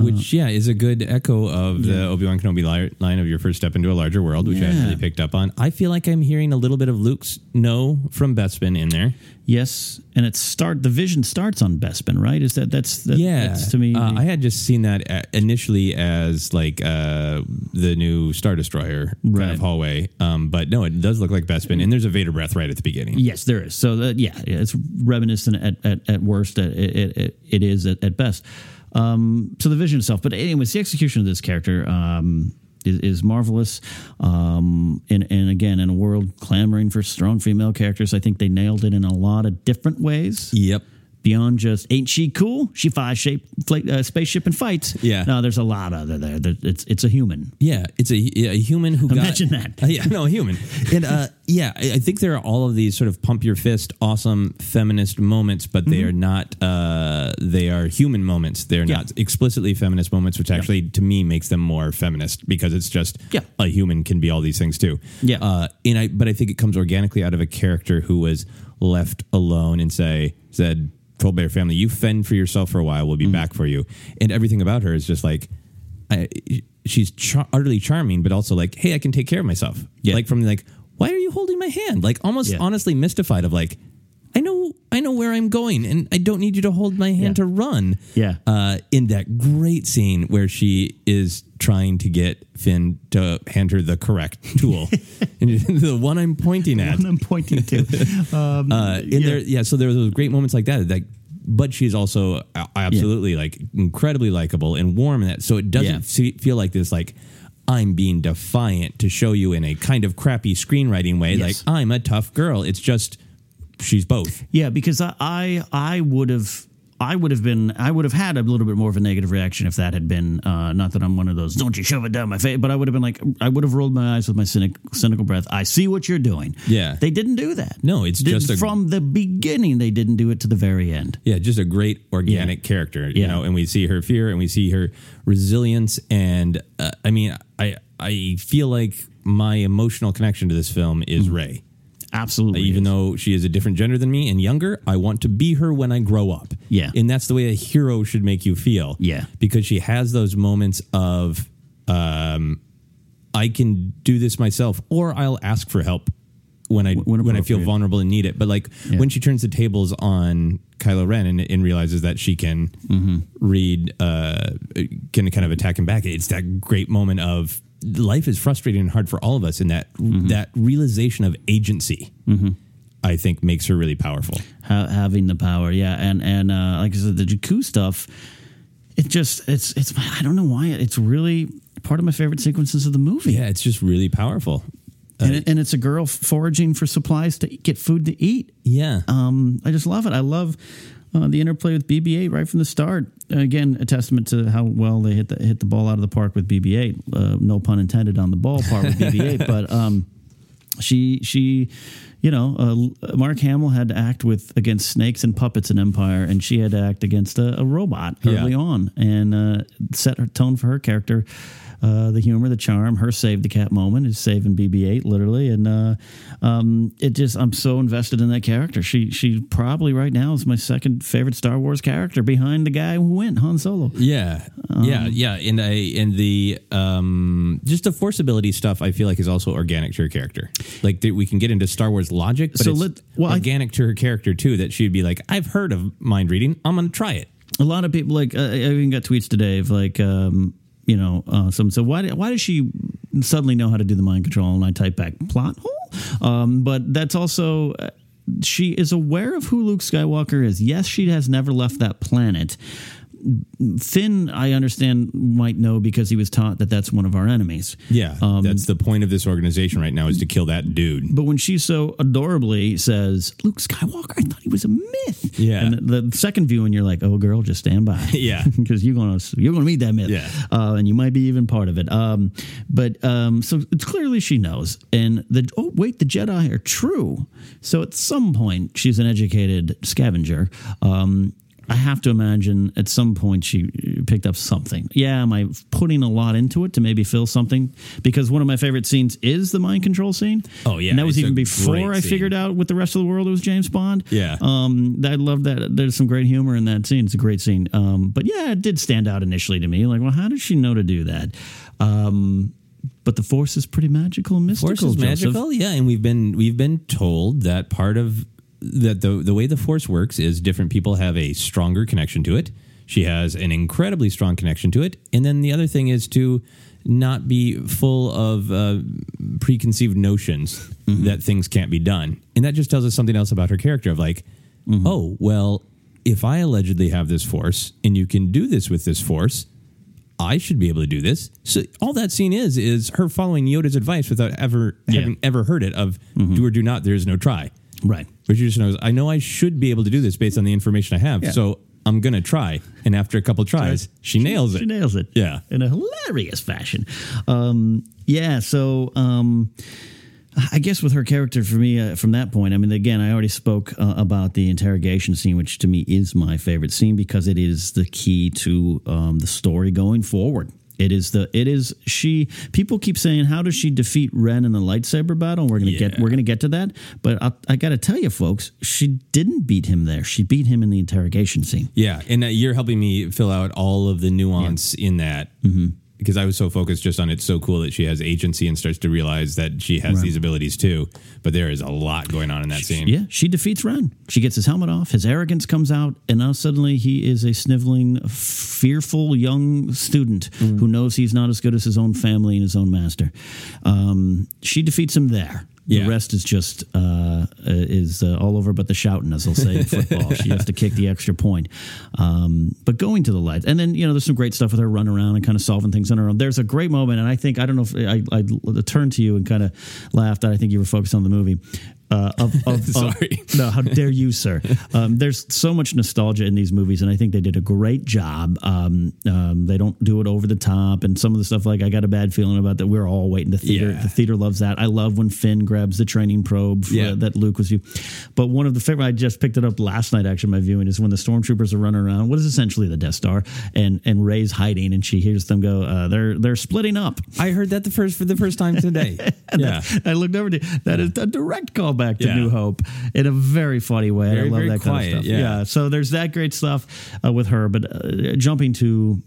Which yeah is a good echo of the Obi Wan Kenobi li- line of your first step into a larger world, which I hadn't really picked up on. I feel like I'm hearing a little bit of Luke's no from Bespin in there. Yes, and it start the vision starts on Bespin, right? Is that that's that, yeah, That's to me. uh, I had just seen that uh, initially as like uh, the new Star Destroyer kind of hallway, um, but no, it does look like Bespin, and there's a Vader breath right at the beginning. Yes, there is. So that, yeah, yeah, it's reminiscent at at, at worst. It, it, it, it is at, at best. Um, so the vision itself, but anyways, the execution of this character um, is, is marvelous. Um, and and again, in a world clamoring for strong female characters, I think they nailed it in a lot of different ways. Yep. Beyond just ain't she cool? She flies shape uh, spaceship and fights. Yeah. no, there's a lot other there. It's it's a human. Yeah, it's a, a human who got Imagine that. Uh, yeah, no, a human. And uh, yeah, I, think there are all of these sort of pump your fist, awesome feminist moments, but they are not. Uh, they are human moments. They're Mm-hmm. Yeah. not explicitly feminist moments, which actually to me makes them more feminist because it's just Yeah. a human can be all these things too. Yeah. Uh, and I, but I think it comes organically out of a character who was left alone and say said. Troll Bear family, you fend for yourself for a while. We'll be Mm-hmm. back for you. And everything about her is just like, I, she's char- utterly charming, but also like, hey, I can take care of myself. Yeah. Like from like, why are you holding my hand? Like almost Yeah. honestly mystified of like, I know, I know where I'm going, and I don't need you to hold my hand Yeah. to run. Yeah. Uh, in that great scene where she is trying to get Finn to hand her the correct tool, and the one I'm pointing at. One I'm pointing to. Um, Uh, in there, yeah. So there were those great moments like that. Like, but she's also a- absolutely like incredibly likable and warm. In that, so it doesn't Yeah. feel like this like I'm being defiant to show you in a kind of crappy screenwriting way. Yes. Like I'm a tough girl. It's just she's both. Yeah, because I I, I would have I would have been I would have had a little bit more of a negative reaction if that had been uh, not that I'm one of those don't you shove it down my face, but I would have been like I would have rolled my eyes with my cynic, cynical breath. I see what you're doing. Yeah. they didn't do that. No, it's Did- just a- from the beginning. They didn't do it to the very end. Yeah, just a great organic Yeah. character, you Yeah. know, and we see her fear and we see her resilience. And uh, I mean, I I feel like my emotional connection to this film is Rey. Absolutely, Even is. though she is a different gender than me and younger, I want to be her when I grow up. Yeah. And that's the way a hero should make you feel. Yeah. Because she has those moments of, um, I can do this myself, or I'll ask for help when I When when, I feel vulnerable and need it. But like Yeah. when she turns the tables on Kylo Ren and, and realizes that she can Mm-hmm. read, uh, can kind of attack him back, it's that great moment of life is frustrating and hard for all of us, and that Mm-hmm. that realization of agency, I think, makes her really powerful. ha- having the power. Yeah, and and uh, like I said, the Jakku stuff. It just it's it's I don't know why it's really part of my favorite sequences of the movie. Yeah, it's just really powerful. and, it, and it's a girl foraging for supplies to get food to eat. Yeah. Um, I just love it. I love uh, the interplay with BB-8 right from the start. Again, a testament to how well they hit the hit the ball out of the park with BB-8. Uh, no pun intended on the ball part with BB-8, but um, she she. You know, uh, Mark Hamill had to act with against snakes and puppets in Empire, and she had to act against a, a robot Yeah. early on, and uh, set her tone for her character. Uh, the humor, the charm, her save the cat moment is saving BB-8 literally, and uh, um, it just I'm so invested in that character. She she probably right now is my second favorite Star Wars character behind the guy who went Han Solo. Yeah, Um, yeah, yeah, and I and the um, just the force ability stuff. I feel like is also organic to her character. Like that we can get into Star Wars logic, but So it's let- well, I- organic to her character too. That she'd be like, I've heard of mind reading. I'm going to try it. A lot of people like uh, I even got tweets today of like um, you know uh, said why why does she suddenly know how to do the mind control and I type back plot hole, um, but that's also. Uh, she is aware of who Luke Skywalker is. Yes, she has never left that planet. Finn, I understand, might know because he was taught that that's one of our enemies. Yeah, Um, that's the point of this organization right now is to kill that dude. But when she so adorably says, Luke Skywalker, I thought he was a myth. Yeah. And the, the second viewing, you're like, oh, girl, just stand by. Yeah. Because you're going to you're gonna meet that myth. Yeah. Uh, and you might be even part of it. Um, but um, so it's clearly she knows. And the, oh, wait, the Jedi are true. So at some point, she's an educated scavenger. Um, I have to imagine at some point she picked up something. Yeah, am I putting a lot into it to maybe fill something? Because one of my favorite scenes is the mind control scene. Oh, yeah, and that was even before I figured out with the rest of the world it was James Bond. Yeah. um, I love that. There's some great humor in that scene. It's a great scene. Um, but yeah, it did stand out initially to me. Like, well, how did she know to do that? Um, but the force is pretty magical and mystical. Force is Joseph. magical, yeah, and we've been we've been told that part of that the the way the Force works is different people have a stronger connection to it. She has an incredibly strong connection to it, and then the other thing is to not be full of uh, preconceived notions mm-hmm. that things can't be done, and that just tells us something else about her character. Of like, mm-hmm. oh well, if I allegedly have this Force, and you can do this with this Force. I should be able to do this. So all that scene is is her following Yoda's advice without ever Yeah. having ever heard it of mm-hmm. do or do not. There is no try. Right. But she just knows I know I should be able to do this based on the information I have. Yeah. So I'm gonna try. And after a couple tries, she nails it. She nails it. Yeah. In a hilarious fashion. Um, yeah. So, um, I guess with her character, for me, uh, from that point, I mean, again, I already spoke uh, about the interrogation scene, which to me is my favorite scene because it is the key to um, the story going forward. It is the it is she. People keep saying, "How does she defeat Ren in the lightsaber battle?" We're gonna get we're gonna get to that, but I, I got to tell you, folks, she didn't beat him there. She beat him in the interrogation scene. Yeah, and uh, you're helping me fill out all of the nuance in that because I was so focused just on it's so cool that she has agency and starts to realize that she has these abilities too. But there is a lot going on in that scene. Yeah, she defeats Ren. She gets his helmet off. His arrogance comes out, and now suddenly he is a sniveling, fearful young student Mm. who knows he's not as good as his own family and his own master. Um, she defeats him there. The rest is just uh, uh, is uh, all over, but the shouting, as they'll say in football. she has to kick the extra point. Um, but going to the lights, and then you know, there's some great stuff with her running around and kind of solving things on her own. There's a great moment, and I think I don't know if I, I turned to you and kind of laughed. I think you were focused on the movie. Uh, of, of, of- Sorry. no, how dare you, sir? Um, there's so much nostalgia in these movies, and I think they did a great job. Um, um, they don't do it over the top, and some of the stuff like I got a bad feeling about that. We're all waiting. The theater, Yeah. the theater loves that. I love when Finn grabs the training probe for, Yeah. that Luke was. You. But one of the favorite, I just picked it up last night. Actually, my viewing is when the stormtroopers are running around. What is essentially the Death Star, and and Rey's hiding, and she hears them go. Uh, they're they're splitting up. I heard that the first for the first time today. yeah. I looked over to that is a direct callback to Yeah. New Hope in a very funny way. Very, I love that kind of stuff. yeah. So there's that great stuff uh, with her, but uh, jumping to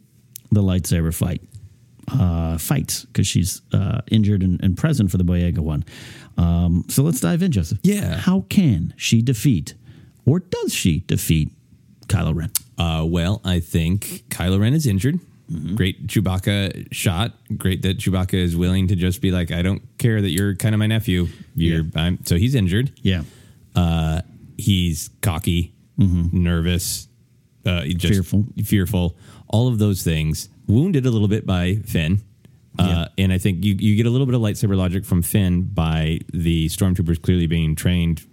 the lightsaber fight. Uh, fights because she's uh, injured and, and present for the Boyega one. Um, so let's dive in, Joseph. Yeah. How can she defeat, or does she defeat Kylo Ren? Uh, well, I think Kylo Ren is injured. Great Chewbacca shot. Great that Chewbacca is willing to just be like, I don't care that you're kind of my nephew. You're I'm, so he's injured. Yeah. Uh, he's cocky, nervous, uh, just Fearful. fearful. All of those things. Wounded a little bit by Finn. Uh, and I think you, you get a little bit of lightsaber logic from Finn by the stormtroopers clearly being trained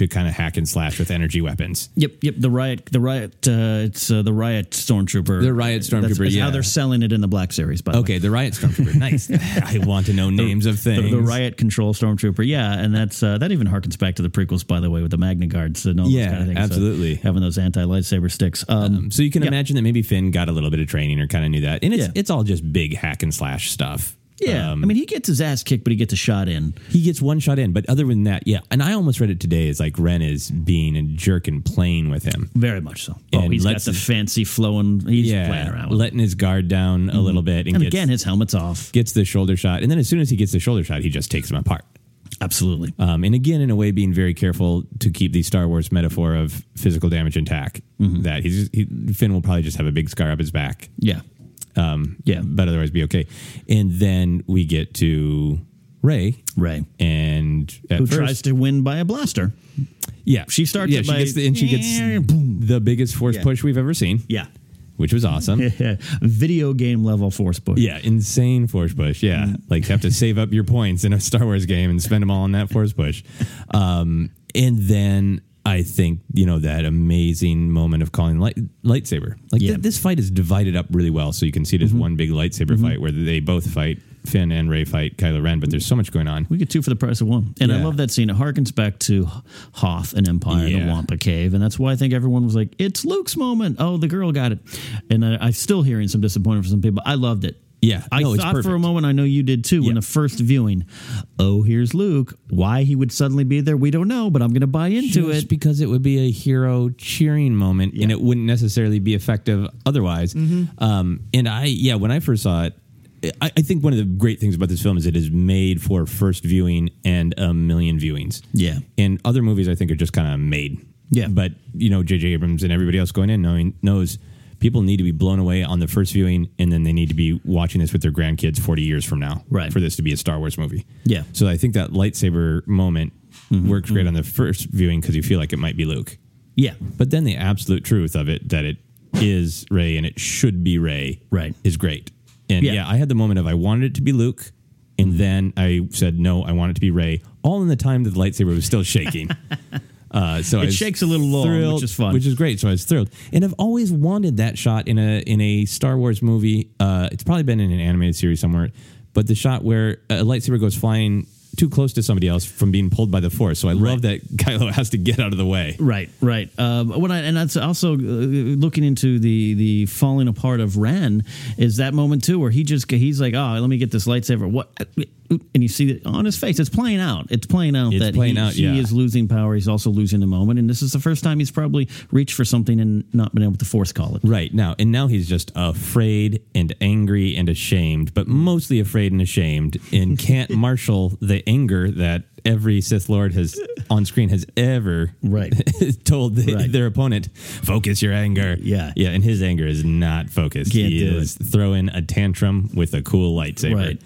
to kind of hack and slash with energy weapons. Yep, yep. The riot, the riot. Uh, it's uh, the riot stormtrooper. The riot stormtrooper, that's yeah. how they're selling it in the Black Series. By the way. Okay, the riot stormtrooper. nice. I want to know names of things. the riot control stormtrooper, yeah, and that's uh, that even harkens back to the prequels, by the way, with the Magna Guards and all Yeah, those kind of things. So absolutely. having those anti lightsaber sticks. Um, So you can Yeah. imagine that maybe Finn got a little bit of training or kind of knew that, and it's Yeah. it's all just big hack and slash stuff. Yeah, Um, I mean, he gets his ass kicked, but he gets a shot in. he gets one shot in, but other than that, yeah. And I almost read it today as like Ren is being a jerk and playing with him. Very much so. Oh, he's got the his- fancy flowing. He's yeah, playing around letting his guard down a little bit, and, and gets, again, his helmet's off. gets the shoulder shot, and then as soon as he gets the shoulder shot, he just takes him apart. Absolutely. Um, and again, in a way, being very careful to keep the Star Wars metaphor of physical damage intact. Mm-hmm. That he's he, Finn will probably just have a big scar up his back, Yeah. Um, Yeah. but otherwise be okay. And then we get to Rey, Rey. and at Who first, tries to win by a blaster? yeah, She starts yeah, it she by- gets the, and she gets Boom. the biggest force Yeah. push we've ever seen, Yeah. which was awesome. Video game level force push. Yeah, insane force push. Yeah, like have to save up your points in a Star Wars game and spend them all on that force push. Um, and then I think you know that amazing moment of calling light, lightsaber. Like Yeah. th- this fight is divided up really well, so you can see it as mm-hmm. one big lightsaber mm-hmm. fight where they both fight. Finn and Rey fight Kylo Ren, but there's so much going on. We get two for the price of one. And I love that scene. It harkens back to Hoth and Empire in the Wampa Cave. And that's why I think everyone was like, it's Luke's moment. Oh, the girl got it. And I, I'm still hearing some disappointment from some people. I loved it. Yeah, I no, it's thought for a moment, I know you did too, Yeah. when the first viewing, oh, here's Luke. Why he would suddenly be there, we don't know, but I'm going to buy into Just it. because it would be a hero cheering moment and it wouldn't necessarily be effective otherwise. Mm-hmm. Um, and I, yeah, when I first saw it, I, I think one of the great things about this film is it is made for first viewing and a million viewings. Yeah. And other movies I think are just kind of made. Yeah. But, you know, J.J. Abrams and everybody else going in knowing knows people need to be blown away on the first viewing and then they need to be watching this with their grandkids 40 years from now Right. for this to be a Star Wars movie. Yeah. So I think that lightsaber moment Mm-hmm. works great on the first viewing because you feel like it might be Luke. Yeah. But then the absolute truth of it that it is Rey and it should be Rey Right. is great. And Yeah. yeah. I had the moment of I wanted it to be Luke and then I said no, I want it to be Rey all in the time that the lightsaber was still shaking. Uh, so It shakes a little long, which is fun. which is great. So I was thrilled, and I've always wanted that shot in a in a Star Wars movie. Uh, it's probably been in an animated series somewhere, but the shot where a lightsaber goes flying too close to somebody else from being pulled by the Force. So I love that Kylo has to get out of the way. Right, right. Um, when I and that's also uh, looking into the the falling apart of Ren is that moment too where he just he's like, oh, let me get this lightsaber. What? And you see it on his face. It's playing out. It's playing out It's that playing he, out, he yeah. is losing power. He's also losing the moment. And this is the first time he's probably reached for something and not been able to force call it. Right now, and now he's just afraid and angry and ashamed, but mostly afraid and ashamed, and can't marshal the anger that every Sith Lord has on screen has ever Right. told the, Right. their opponent, "Focus your anger." Yeah. yeah, and his anger is not focused. Can't he is throwing a tantrum with a cool lightsaber. Right.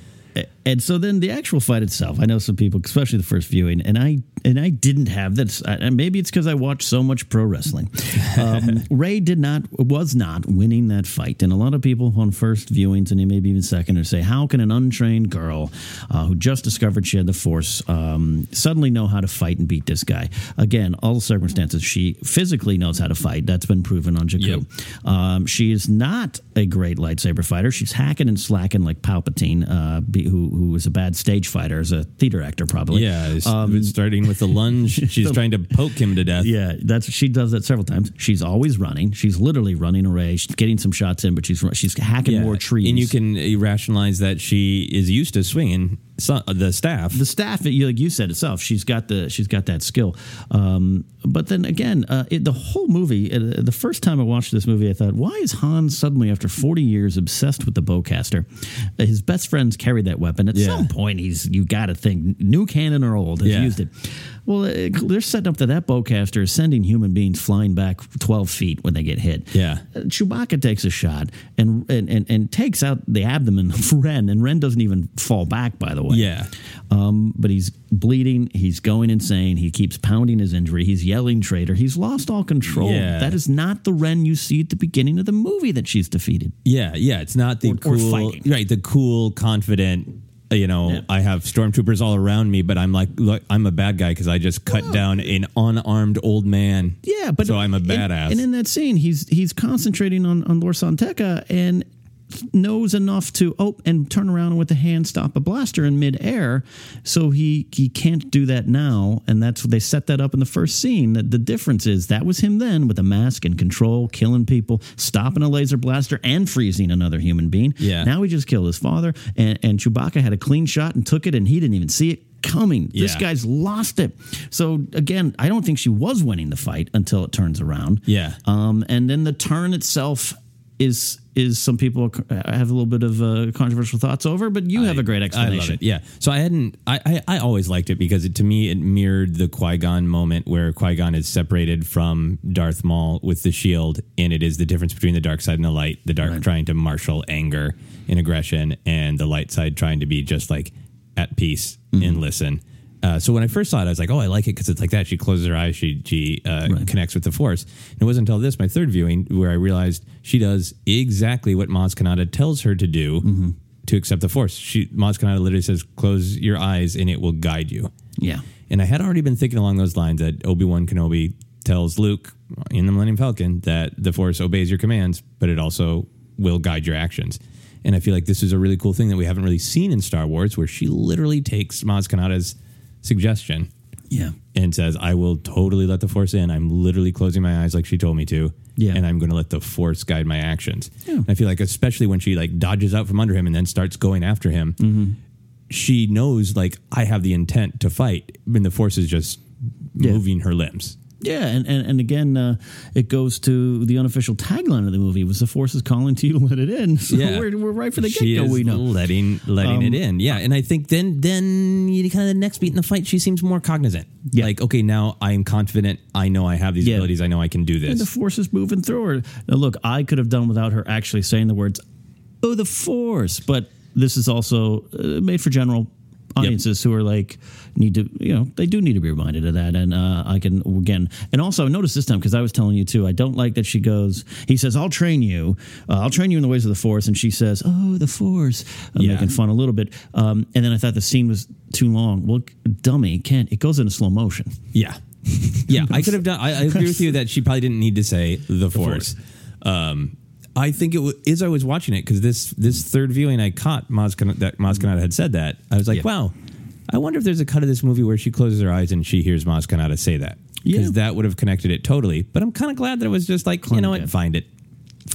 And so then the actual fight itself, I know some people, especially the first viewing, and I and I didn't have this. And maybe it's because I watched so much pro wrestling. Um, Rey did not was not winning that fight, and a lot of people on first viewings and maybe even second are say, how can an untrained girl uh, who just discovered she had the Force um, suddenly know how to fight and beat this guy? Again, all the circumstances. She physically knows how to fight. That's been proven on Jakku. Um, she is not a great lightsaber fighter. She's hacking and slacking like Palpatine, uh, who who was a bad stage fighter as a theater actor, probably. Yeah, it's- starting with the lunge, she's trying to poke him to death. Um, Yeah, that's she does that several times. She's always running. She's literally running away. She's getting some shots in, but she's she's hacking more trees. and you can uh, rationalize that she is used to swinging so, the staff. the staff, you- like you said itself, she's got the she's got that skill. Um, but then again, uh, it, the whole movie. Uh, the first time I watched this movie, I thought, why is Han suddenly, after forty years, obsessed with the bowcaster? Uh, his best friends carry that weapon. At Yeah. some point, he's you got to think new canon or old has Yeah. used it. Well, uh, they're setting up that that bowcaster is sending human beings flying back 12 feet when they get hit. Yeah. Uh, Chewbacca takes a shot and, and, and, and takes out the abdomen of Ren, and Ren doesn't even fall back, by the way. Yeah. Um, but he's bleeding. He's going insane. He keeps pounding his injury. He's yelling traitor. He's lost all control. Yeah. That is not the Ren you see at the beginning of the movie that she's defeated. Yeah, yeah. It's not the Or- or cool, fighting. right? The cool, confident. Uh, You know, Yeah. I have stormtroopers all around me, but I'm like, look, I'm a bad guy because I just cut down an unarmed old man. Yeah, but so I'm a and- badass. And, in that scene, he's he's concentrating on on Lor San Tekka and knows enough to oh and turn around with the hand stop a blaster in midair. So he he can't do that now, and that's what they set that up in the first scene. That the difference is that was him then with a mask and control, killing people, stopping a laser blaster, and freezing another human being. Yeah. Now he just killed his father, and and Chewbacca had a clean shot and took it, and he didn't even see it coming. This guy's lost it. So again, I don't think she was winning the fight until it turns around. Yeah. Um, and then the turn itself is is some people have a little bit of uh, controversial thoughts over, but you have a great I explanation. love it. Yeah. So I hadn't. I I, I always liked it because it, to me it mirrored the Qui Gon moment where Qui Gon is separated from Darth Maul with the shield, and it is the difference between the dark side and the light. The dark trying to marshal anger and aggression, and the light side trying to be just like at peace Mm-hmm. and listen. Uh, so when I first saw it, I was like, "Oh, I like it because it's like that." She closes her eyes, she she uh, connects with the Force. And it wasn't until this, my third viewing, where I realized she does exactly what Maz Kanata tells her to do Mm-hmm. to accept the Force. She Maz Kanata literally says, "Close your eyes, and it will guide you." Yeah. And I had already been thinking along those lines that Obi Wan Kenobi tells Luke in the Millennium Falcon that the Force obeys your commands, but it also will guide your actions. And I feel like this is a really cool thing that we haven't really seen in Star Wars, where she literally takes Maz Kanata's suggestion Yeah. and says, "I will totally let the Force in. I'm literally closing my eyes like she told me to, Yeah. and I'm going to let the Force guide my actions." And I feel like, especially when she like dodges out from under him and then starts going after him, Mm-hmm. she knows like I have the intent to fight, and the Force is just Yeah. moving her limbs. Yeah, and, and, and again, uh, it goes to the unofficial tagline of the movie was the force is calling to you to let it in. So we're, we're right for the get go. We know. Um, letting letting it in. Yeah, and I think then then you kind of the next beat in the fight, she seems more cognizant. Yeah. Like okay, now I'm confident. I know I have these Yeah. abilities. I know I can do And this. the force is moving through her. Now, look, I could have done without her actually saying the words, oh, the force. But this is also uh, made for general audiences who are like, need to, you know, they do need to be reminded of that. And uh, I can, again, and also notice this time, because I was telling you too, I don't like that she goes, he says, I'll train you. Uh, I'll train you in the ways of the force. And she says, oh, the force. I'm Yeah. making fun a little bit. Um, and then I thought the scene was too long. Well, dummy, can't it goes into slow motion. Yeah. Yeah, I could have done. I, I agree with you that she probably didn't need to say the, force. Um, I think it was as I was watching it because this this third viewing I caught Maz Kan- that Maz Kanata had said that I was like, Yeah. wow, I wonder if there's a cut of this movie where she closes her eyes and she hears Maz Kanata say that because Yeah. that would have connected it totally. But I'm kind of glad that it was just like you know what, find it,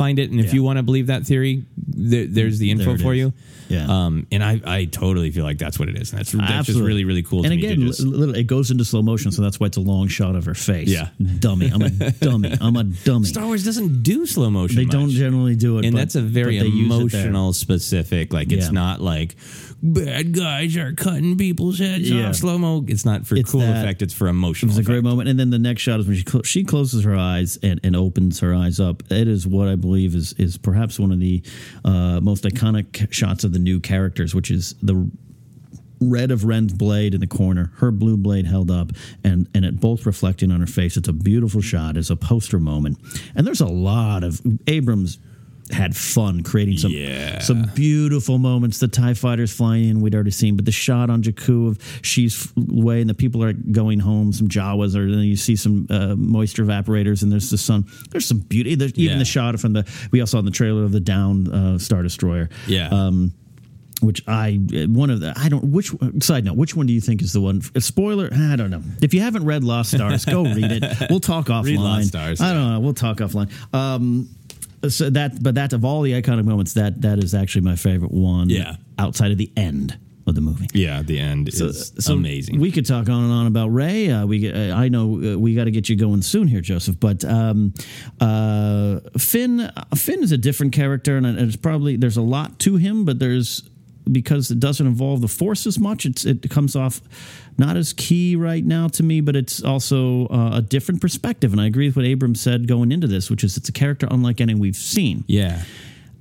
find it, and if Yeah. you want to believe that theory, there, there's the info There for is. you. Yeah. Um, and I I totally feel like that's what it is. And that's that's just really really cool. And to me to again, just- it goes into slow motion, so that's why it's a long shot of her face. Yeah. dummy. I'm a dummy. I'm a dummy. Star Wars doesn't do slow motion. they don't generally do it, and but- that's a very but they use it there. emotional specific like it's Yeah. not like bad guys are cutting people's heads Yeah. off slow mo it's not for It's cool that- effect it's for It emotional was a great effect. moment, and then the next shot is when she clo- she closes her eyes and, and opens her eyes up. It is what I believe is is perhaps one of the uh, most iconic shots of the new characters, which is the red of Ren's blade in the corner, her blue blade held up, and and it both reflecting on her face. It's a beautiful shot. It's a poster moment, and there's a lot of Abrams had fun creating some Yeah. some beautiful moments. The Tie fighters flying in, we'd already seen, but the shot on Jakku of she's away and the people are going home. Some Jawas, or then you see some uh, moisture evaporators, and there's the sun. There's some beauty. There's even Yeah. the shot from the we also saw in the trailer of the down uh, Star Destroyer yeah um, which I one of the I don't which side note which one do you think is the one spoiler I don't know if you haven't read Lost Stars go read it we'll talk offline Read Lost Stars, I don't know we'll talk offline um so that but that of all the iconic moments that that is actually my favorite one Yeah. outside of the end of the movie yeah the end is amazing we could talk on and on about Rey. Uh, we, uh, I know uh, we got to get you going soon here, Joseph. But um, uh, Finn, uh, Finn is a different character, and it's probably there's a lot to him, but there's because it doesn't involve the force as much. It's it comes off not as key right now to me, but it's also uh, a different perspective. And I agree with what Abrams said going into this, which is it's a character unlike any we've seen. Yeah.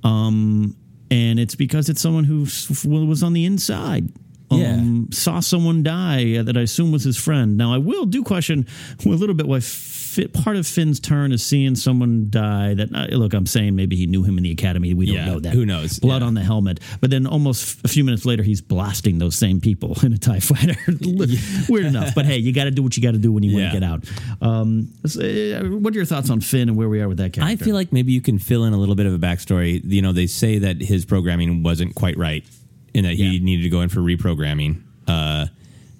Um, and it's because it's someone who was on the inside. Um, saw someone die that I assume was his friend. Now I will do question a little bit why Fi part of Finn's turn is seeing someone die. That uh, look, I'm saying maybe he knew him in the academy. We don't Yeah, know that. who knows? Blood Yeah. on the helmet. But then almost a few minutes later, he's blasting those same people in a Tie Fighter. Weird enough, but hey, you got to do what you got to do when you Yeah. want to get out. Um, so, uh, what are your thoughts on Finn and where we are with that character? I feel like maybe you can fill in a little bit of a backstory. You know, they say that his programming wasn't quite right and that he Yeah. needed to go in for reprogramming. Uh,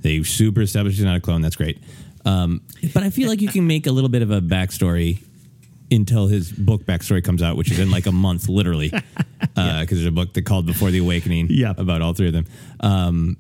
they super established he's not a clone. That's great. Um, but I feel like you can make a little bit of a backstory until his book backstory comes out, which is in like a month, literally, because there's a book that called Before the Awakening Yeah. about all three of them. Um,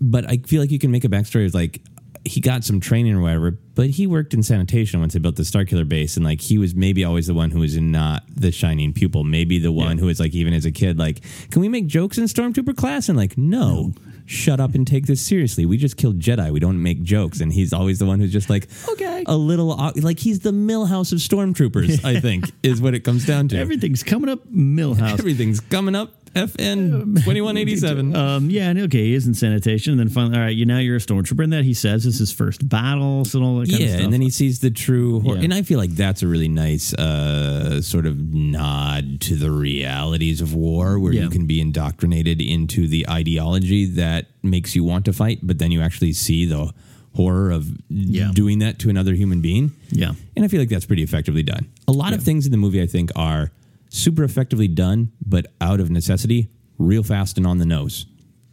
but I feel like you can make a backstory of like he got some training or whatever, but he worked in sanitation once they built the Starkiller base, and like he was maybe always the one who was not the shining pupil, maybe the one who was like even as a kid, like, can we make jokes in Stormtrooper class? And like, no. Shut up and take this seriously. We just killed Jedi. We don't make jokes, and he's always the one who's just like, Okay. a little like he's the Milhouse of stormtroopers. I think is what it comes down to. everything's coming up Milhouse. Everything's coming up. FN twenty one eighty seven. Um, yeah, and okay, he is in sanitation, and then finally, all right, you now you're a stormtrooper, and that he says is his first battle, and all that kind yeah, of stuff. and then he sees the true, hor- Yeah. and I feel like that's a really nice uh, sort of nod to the realities of war, where Yeah. you can be indoctrinated into the ideology that makes you want to fight, but then you actually see the horror of Yeah. doing that to another human being. Yeah. and I feel like that's pretty effectively done. A lot of things in the movie, I think, are super effectively done, but out of necessity, real fast and on the nose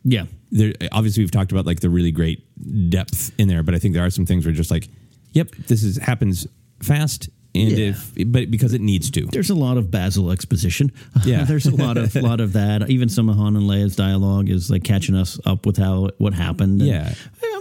yeah, there obviously we've talked about like the really great depth in there, but I think there are some things where just like, yep, this is happens fast and Yeah. if but because it needs to. there's a lot of Basil exposition. Yeah. there's a lot of lot of that. Even some of Han and Leia's dialogue is like catching us up with how what happened. and Yeah.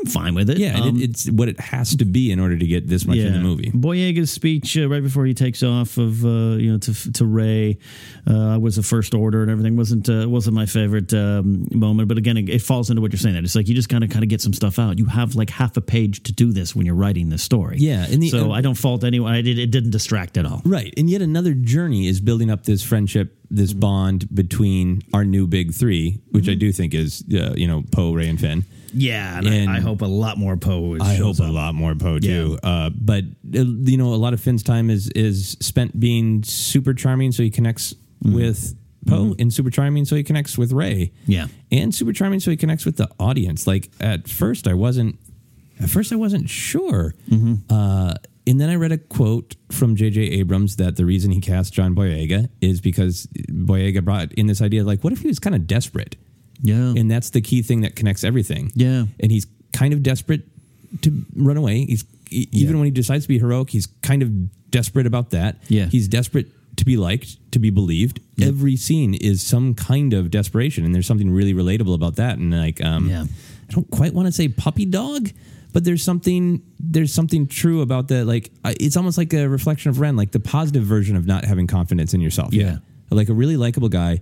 I'm fine with it. Yeah, and Um, it, it's what it has to be in order to get this much in the movie. Boyega's speech uh, right before he takes off of uh, you know to to Rey uh, was the first order and everything wasn't uh, wasn't my favorite um, moment. But again, it, it falls into what you're saying. That it's like you just kind of kind of get some stuff out. You have like half a page to do this when you're writing this story. Yeah, and the- so I don't fault anyone. I did, it didn't distract at all. Right, and yet another journey is building up this friendship, this bond between our new big three, which I do think is uh, you know Poe, Rey, and Finn. Yeah, and, And I, I hope a lot more Poe. I hope a lot more Poe too. Uh, but uh, you know, a lot of Finn's time is is spent being super charming, so he connects Mm-hmm. with Poe, and super charming, so he connects with Rey. Yeah. and super charming, so he connects with the audience. Like at first, I wasn't. At first, I wasn't sure. Mm-hmm. Uh, and then I read a quote from J.J. Abrams that the reason he cast John Boyega is because Boyega brought in this idea like, what if he was kind of desperate? Yeah, and that's the key thing that connects everything. Yeah. and he's kind of desperate to run away. He's e- even Yeah. when he decides to be heroic, he's kind of desperate about that. Yeah. he's desperate to be liked, to be believed. Every scene is some kind of desperation, and there's something really relatable about that. And like, um, Yeah. I don't quite want to say puppy dog. But there's something there's something true about that. Like it's almost like a reflection of Ren, like the positive version of not having confidence in yourself. Yeah. like a really likable guy,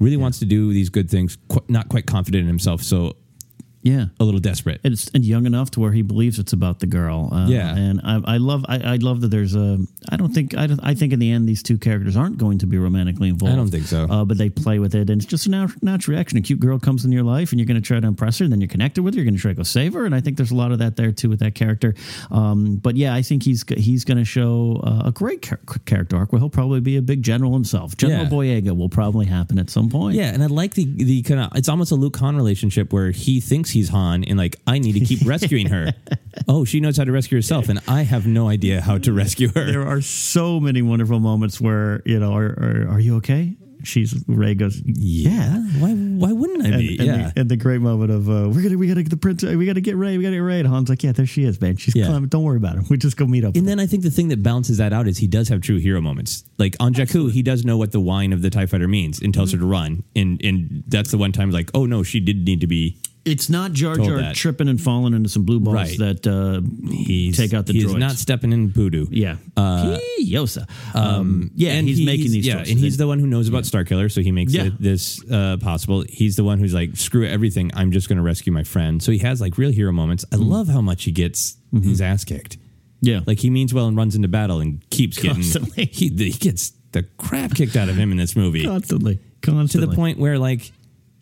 really wants to do these good things, qu- not quite confident in himself, so yeah. a little desperate. and, it's, and young enough to where he believes it's about the girl. Uh, Yeah. and I, I love I, I love that there's a. I don't think I, don't, I think in the end these two characters aren't going to be romantically involved. I don't think so. Uh, but they play with it, and it's just a nat- natural reaction. A cute girl comes in your life, and you're going to try to impress her. And then you're connected with her. You're going to try to go save her. And I think there's a lot of that there too with that character. Um, but yeah, I think he's he's going to show uh, a great char- character arc where he'll probably be a big general himself. General Yeah. Boyega will probably happen at some point. Yeah, and I like the the kind of it's almost a Luke Han relationship where he thinks he's Han and like I need to keep rescuing her. Oh, she knows how to rescue herself, and I have no idea how to rescue her. there are so many wonderful moments where you know, are are, are you okay? She's Rey goes, yeah. Why why wouldn't I And, be? and yeah. the, and the great moment of uh, we're gonna we gotta get the print we gotta get Rey we gotta get Rey and Han's like yeah there she is man she's Yeah. climbing don't worry about her we just go meet up and then I think the thing that balances that out is he does have true hero moments. Like on Jakku, he does know what the whine of the TIE fighter means and tells her to run. And and that's the one time like, oh no, she did need to be It's not Jar Told Jar that. tripping and falling into some blue balls Right. that uh, He's take out the He's droids. not stepping in voodoo. yeah, Uh, Yosa. Um, yeah, and he's, making these. Yeah, choices. and he's the one who knows about Starkiller, so he makes Yeah. it, this uh, possible. He's the one who's like, screw everything. I'm just going to rescue my friend. So he has like real hero moments. I Mm-hmm. love how much he gets his ass kicked. yeah, Like he means well and runs into battle and keeps Constantly. getting he, he gets the crap kicked out of him in this movie constantly, Constantly. to constantly. the point where like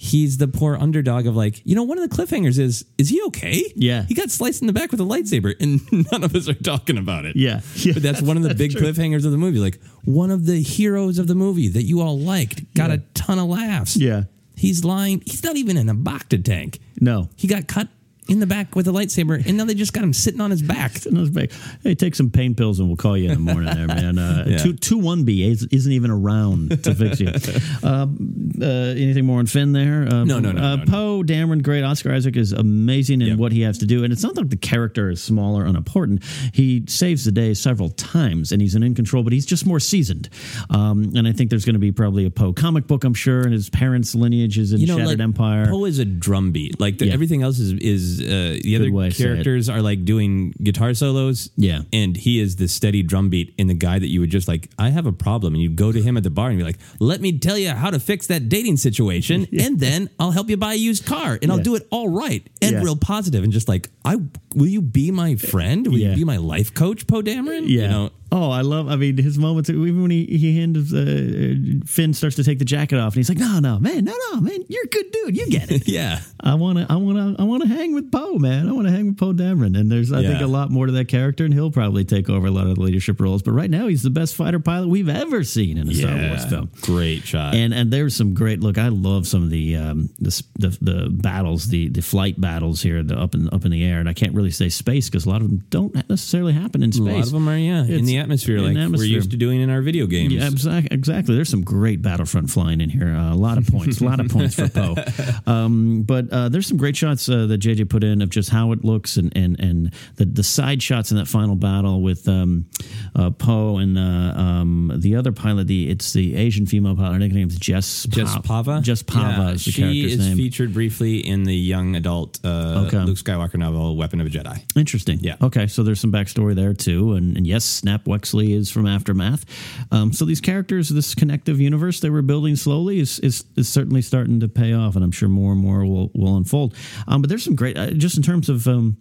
he's the poor underdog of like you know one of the cliffhangers is is he okay Yeah. he got sliced in the back with a lightsaber and none of us are talking about it Yeah. Yeah, but that's one of the big true. cliffhangers of the movie like one of the heroes of the movie that you all liked got Yeah. a ton of laughs Yeah. he's lying he's not even in a Bacta tank No. he got cut in the back with a lightsaber and now they just got him sitting on his back Sitting on his back. Hey, take some pain pills and we'll call you in the morning, there, man. Uh, Yeah. two two one B is- isn't even around to fix you. Um, uh, anything more on Finn there? Um, No, no, no, Uh, no, no. Poe Dameron, great. Oscar Isaac is amazing in Yep. what he has to do, and it's not that the character is small or unimportant. He saves the day several times, and he's an in control, but he's just more seasoned. Um, and I think there's going to be probably a Poe comic book, I'm sure, and his parents' lineage is in Shattered like, Empire. Poe is a drumbeat. Like the, Yeah. everything else is is uh, the other way to say it. characters are like doing guitar solos. Yeah. and he is the steady drum beat in the guy that you would just like. I have a problem, and you'd go to him at the bar and be like, "Let me tell you how to fix that dating situation, and then I'll help you buy a used car, and I'll Yeah. do it all right and Yeah. real positive, and just like I will you be my friend? Will Yeah. you be my life coach, Poe Dameron? Yeah. You know, Oh, I love. I mean, his moments. Even when he he hands uh, Finn starts to take the jacket off, and he's like, "No, no, man, no, no, man, you're a good dude. You get it." yeah. I want to, I want to, I want to hang with Poe, man. I want to hang with Poe Dameron, and there's, I think, a lot more to that character, and he'll probably take over a lot of the leadership roles. But right now, he's the best fighter pilot we've ever seen in a Star Wars film. Great shot. And and there's some great look. I love some of the um, the, the the battles, the the flight battles here, the up in up in the air. And I can't really say space because a lot of them don't necessarily happen in space. a lot of them are yeah in It's the atmosphere, like the we're used to doing in our video games. Yeah, exactly. Exactly. There's some great Battlefront flying in here. Uh, a lot of points. a lot of points for Poe. Um, but uh, there's some great shots uh, that JJ put in of just how it looks and and and the the side shots in that final battle with um, uh, Poe and uh, um, the other pilot. The it's the Asian female pilot. Her name's Jess. Jess Pa- Pava. Jess Pava Yeah, is the she character's is name. featured briefly in the young adult uh, Okay. Luke Skywalker novel, Weapon of a Jedi. Interesting. Yeah. Okay. So there's some backstory there too, and, and yes, Snap Wexley is from Aftermath. Um, so these characters, this connective universe they were building slowly, is, is is certainly starting to pay off, and I'm sure more and more will will unfold. Um, but there's some great, uh, just in terms of. Um,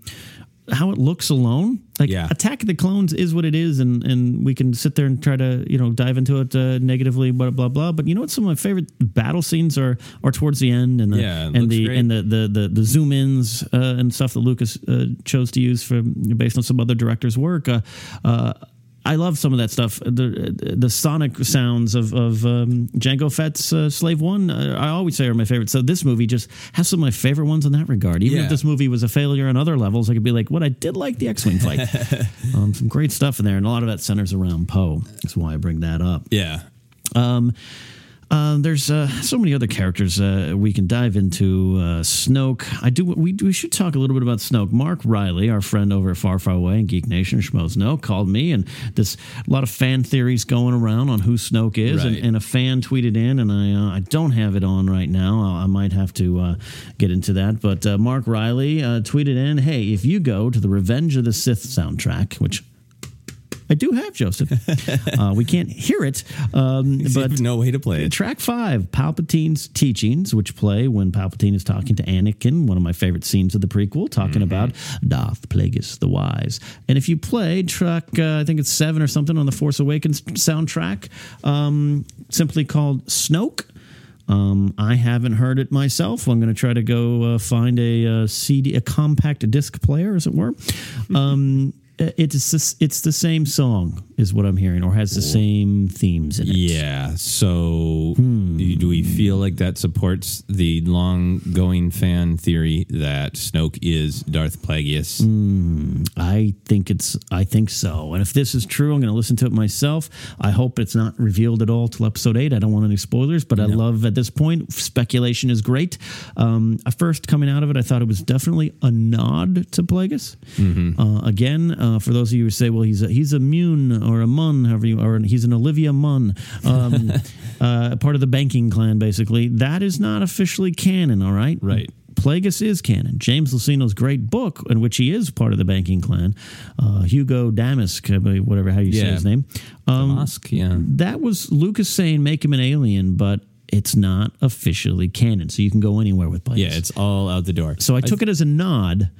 how it looks alone, like Yeah. Attack of the Clones is what it is, and and we can sit there and try to you know dive into it uh, negatively, blah blah blah. But you know what? Some of my favorite battle scenes are are towards the end, and the Yeah, and the great. and the the the, the zoom ins uh, and stuff that Lucas uh, chose to use for based on some other directors' work. I love some of that stuff. The the sonic sounds of of um, Jango Fett's uh, Slave One. Uh, I always say are my favorite. So this movie just has some of my favorite ones in that regard. Even Yeah. if this movie was a failure on other levels, I could be like, what I did like the X Wing fight. um, some great stuff in there, and a lot of that centers around Poe. That's why I bring that up. Yeah. Um, uh, there's uh, so many other characters uh, we can dive into. Uh, Snoke. I do. We, we should talk a little bit about Snoke. Mark Riley, our friend over at Far Far Away and Geek Nation, Schmoes Know, called me, and there's a lot of fan theories going around on who Snoke is. And, Right. and a fan tweeted in, and I uh, I don't have it on right now. I, I might have to uh, get into that. But uh, Mark Riley uh, tweeted in, "Hey, if you go to the Revenge of the Sith soundtrack, which." I do have Joseph. uh, we can't hear it, um, But no way to play it. Track five, Palpatine's teachings, which play when Palpatine is talking to Anakin, one of my favorite scenes of the prequel, talking about Darth Plagueis the Wise. And if you play track, uh, I think it's seven or something on the Force Awakens soundtrack, um, simply called Snoke. Um, I haven't heard it myself. I'm going to try to go uh, find a uh, CD, a compact disc player, as it were. Um, it's this, it's the same song, is what I'm hearing, or has the same themes in it. Yeah. So, Hmm. do we feel like that supports the long-going fan theory that Snoke is Darth Plagueis? Hmm. I think it's. I think so. And if this is true, I'm going to listen to it myself. I hope it's not revealed at all till episode eight. I don't want any spoilers, but I love at this point speculation is great. Um, first, coming out of it, I thought it was definitely a nod to Plagueis. Uh, again, uh, for those of you who say, "Well, he's a, he's a Muun or a Mun, however you, or he's an Olivia Munn, Um, uh, part of the banking clan, basically. That is not officially canon. All right, Right. Plagueis is canon. James Luceno's great book, in which he is part of the banking clan, uh, Hego Damask, uh, whatever how you say his name. Um, Mosque, yeah. that was Lucas saying make him an alien, but it's not officially canon, so you can go anywhere with Plagueis. Yeah, it's all out the door. So I took it as a nod,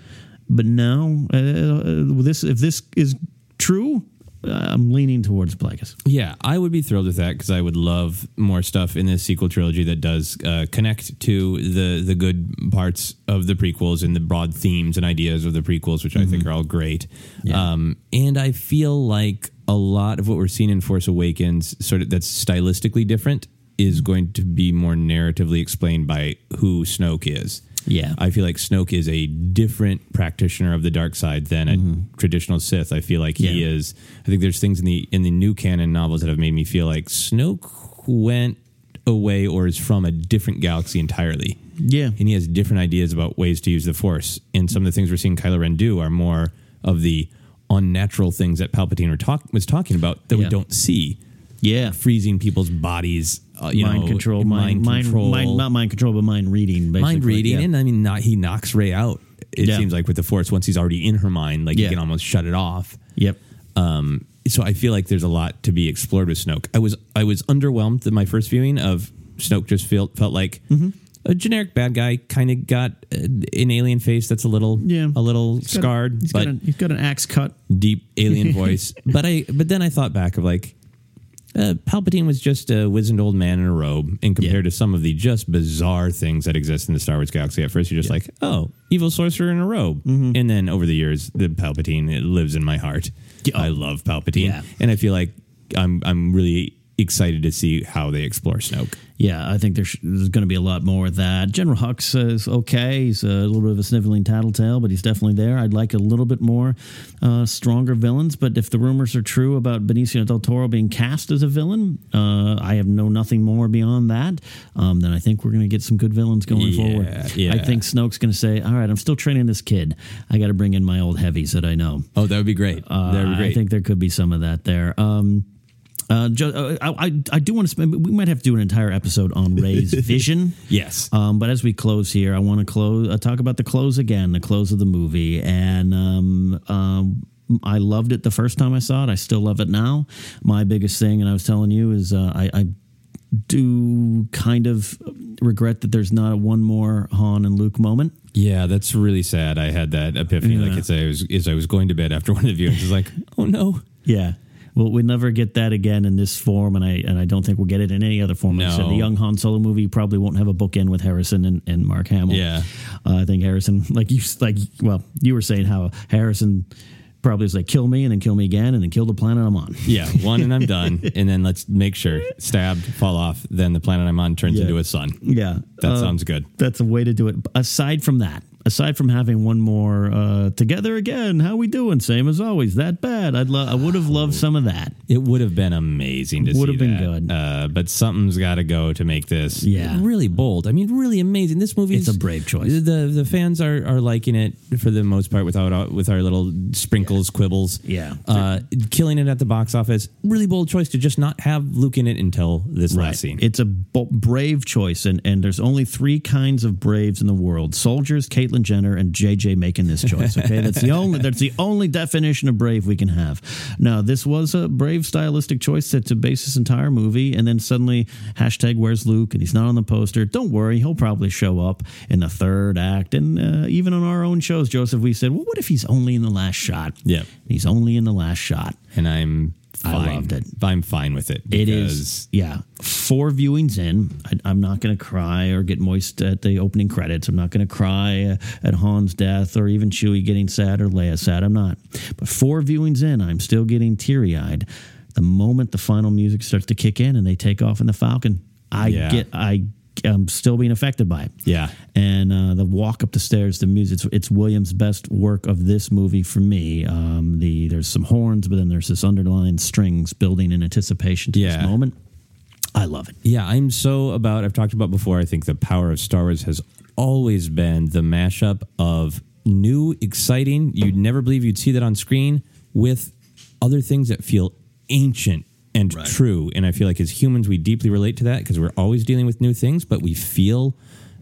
but now uh, uh, this if this is true, uh, I'm leaning towards Plagueis. Yeah, I would be thrilled with that because I would love more stuff in this sequel trilogy that does uh, connect to the the good parts of the prequels and the broad themes and ideas of the prequels, which I think are all great. Um, and I feel like a lot of what we're seeing in Force Awakens, sort of that's stylistically different, is going to be more narratively explained by who Snoke is. Yeah. I feel like Snoke is a different practitioner of the dark side than a traditional Sith. I feel like he Mm-hmm. Yeah. is. I think there's things in the in the new canon novels that have made me feel like Snoke went away or is from a different galaxy entirely. Yeah. and he has different ideas about ways to use the Force. And some of the things we're seeing Kylo Ren do are more of the unnatural things that Palpatine were talk, was talking about that we don't see. Yeah. freezing people's bodies, uh, you mind know, control, mind, mind, control, mind, not mind control, but mind reading, basically. mind reading, Yeah. and I mean, not, he knocks Rey out. It Yeah. seems like with the Force, once he's already in her mind, like Yeah. you can almost shut it off. Yep. Um, so I feel like there's a lot to be explored with Snoke. I was I was underwhelmed in my first viewing of Snoke. Just felt felt like Mm-hmm. a generic bad guy. Kind of got uh, an alien face that's a little Yeah. a little He's got- scarred, he's but got, an, he's got an axe cut. deep alien voice. But I but then I thought back of like. Uh, Palpatine was just a wizened old man in a robe, and compared to some of the just bizarre things that exist in the Star Wars galaxy, at first you're just like, "Oh, evil sorcerer in a robe," Mm-hmm. and then over the years, the Palpatine it lives in my heart. Yeah. I love Palpatine, Yeah. and I feel like I'm I'm really excited to see how they explore Snoke. Yeah, I think there's, there's going to be a lot more of that. General Hux is okay. He's a little bit of a sniveling tattletale, but he's definitely there. I'd like a little bit more uh, stronger villains. But if the rumors are true about Benicio del Toro being cast as a villain, uh, I have know nothing more beyond that. Um, then I think we're going to get some good villains going Yeah, forward. yeah. I think Snoke's going to say, "All right, I'm still training this kid. I got to bring in my old heavies that I know." Oh, that would be great. Uh, that would be great. I think there could be some of that there. Um, uh, uh, I, I, I do want to spend. We might have to do an entire episode on Rey's vision. yes. Um, but as we close here, I want to close uh, talk about the close again, the close of the movie, and um, um, I loved it the first time I saw it. I still love it now. My biggest thing, and I was telling you, is uh, I, I do kind of regret that there's not a one more Han and Luke moment. Yeah, that's really sad. I had that epiphany, Yeah. like as I was as I was going to bed after one of the viewings. It's like, oh no, Yeah. Well, we never get that again in this form, and I and I don't think we'll get it in any other form. Like I said, the young Han Solo movie probably won't have a bookend with Harrison and, and Mark Hamill. Yeah. uh, I think Harrison, like you, like well, you were saying how Harrison probably is like kill me and then kill me again and then kill the planet I'm on. Yeah, one and I'm done. and then let's make sure stabbed, fall off. Then the planet I'm on turns Yeah. into a sun. Yeah, That Uh, sounds good. That's a way to do it. Aside from that, aside from having one more uh, together again, how we doing? Same as always. That bad? I'd love. I would have loved some of that. It would have been amazing to Would see have been that. good. Uh, but something's got to go to make this Yeah. really bold. I mean, really amazing. This movie It's a brave choice. The the fans are are liking it for the most part without uh, with our little sprinkles, quibbles. Yeah. uh, killing it at the box office. Really bold choice to just not have Luke in it until this last scene. It's a brave choice, and, and there's only three kinds of braves in the world: soldiers, Caitlyn Jenner, and JJ making this choice. Okay, that's the only that's the only definition of brave we can have. Now, this was a brave stylistic choice that to base this entire movie, and then suddenly hashtag Where's Luke, and he's not on the poster. Don't worry, he'll probably show up in the third act, and uh, even on our own shows, Joseph, we said, well, what if he's only in the last shot? Yeah. he's only in the last shot. and I'm I loved it. I'm fine with it. It is, yeah. Four viewings in, I, I'm not going to cry or get moist at the opening credits. I'm not going to cry at Han's death or even Chewie getting sad or Leia sad. I'm not. But four viewings in, I'm still getting teary eyed. The moment the final music starts to kick in and they take off in the Falcon, I Yeah. get, I, I'm still being affected by it. Yeah. And uh, the walk up the stairs, the music, it's, it's Williams' best work of this movie for me. Um, the There's some horns, but then there's this underlying strings building in anticipation to Yeah. this moment. I love it. Yeah, I'm so about. I've talked about before. I think the power of Star Wars has always been the mashup of new, exciting. You'd never believe you'd see that on screen with other things that feel ancient and true. And I feel like as humans, we deeply relate to that because we're always dealing with new things, but we feel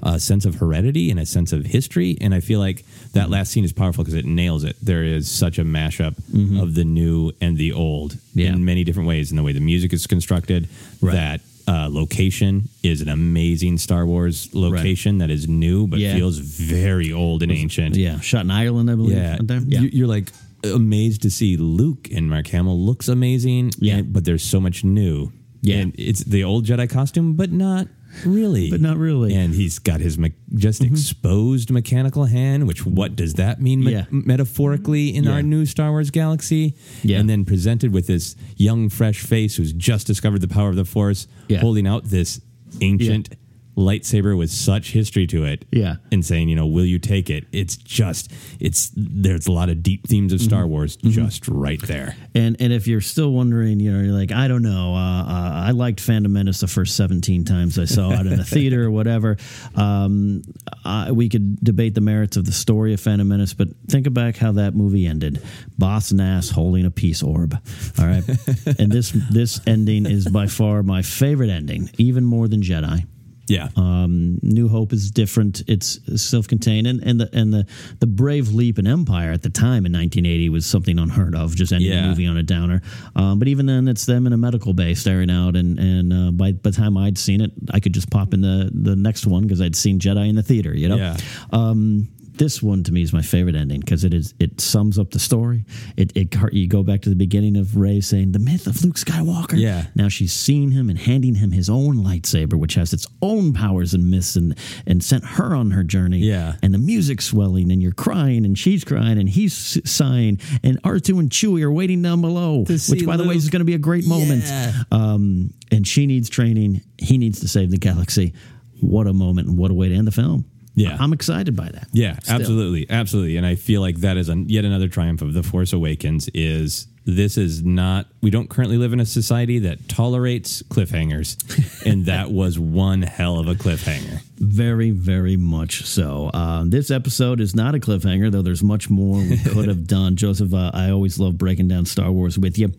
a sense of heredity and a sense of history. And I feel like that last scene is powerful because it nails it. There is such a mashup of the new and the old Mm-hmm. Yeah. in many different ways, in the way the music is constructed. Right. That uh, location is an amazing Star Wars location that is new but Yeah. feels very old and ancient. Yeah, shot in Ireland, I believe. Yeah, there. You- You're like amazed to see Luke and Mark Hamill looks amazing. Yeah. and- but there's so much new. Yeah. and it's the old Jedi costume, but not really. But not really. Mm-hmm. And he's got his me- just exposed mechanical hand. Which what does that mean me- Yeah. metaphorically in Yeah. our new Star Wars galaxy? Yeah. and then presented with this young, fresh face who's just discovered the power of the Force, holding out this ancient. Lightsaber with such history to it, Yeah. and saying, you know, will you take it? It's just, it's there's a lot of deep themes of Mm-hmm. Star Wars just right there. And and if you're still wondering, you know, you're like, I don't know. Uh, uh, I liked Phantom Menace the first 17 times I saw it in the theater or whatever. Um, I, we could debate the merits of the story of Phantom Menace, but think about how that movie ended. Boss Nass holding a peace orb. All right, and this this ending is by far my favorite ending, even more than Jedi. Yeah, Um, New Hope is different. It's self-contained, and, and the and the the brave leap in Empire at the time in 1980 was something unheard of. Just ending Yeah. the movie on a downer. Um, but even then, it's them in a medical bay staring out, and and uh, by by the time I'd seen it, I could just pop in the the next one because I'd seen Jedi in the theater. You know. Yeah. Um, this one to me is my favorite ending because it is it sums up the story. It, it you go back to the beginning of Rey saying the myth of Luke Skywalker. Yeah. Now she's seen him and handing him his own lightsaber, which has its own powers and myths, and and sent her on her journey. Yeah. And the music's swelling, and you're crying, and she's crying, and he's sighing, and R2 and Chewie are waiting down below, which by the way is going to be a great moment. Yeah. Um, and she needs training. He needs to save the galaxy. What a moment, and what a way to end the film. Yeah. I'm excited by that. Yeah, Still. absolutely, absolutely. And I feel like that is an, yet another triumph of the Force Awakens. Is this is not we don't currently live in a society that tolerates cliffhangers, and that was one hell of a cliffhanger. Very, very much so. Uh, this episode is not a cliffhanger, though there's much more we could have done. Joseph, uh, I always love breaking down Star Wars with you.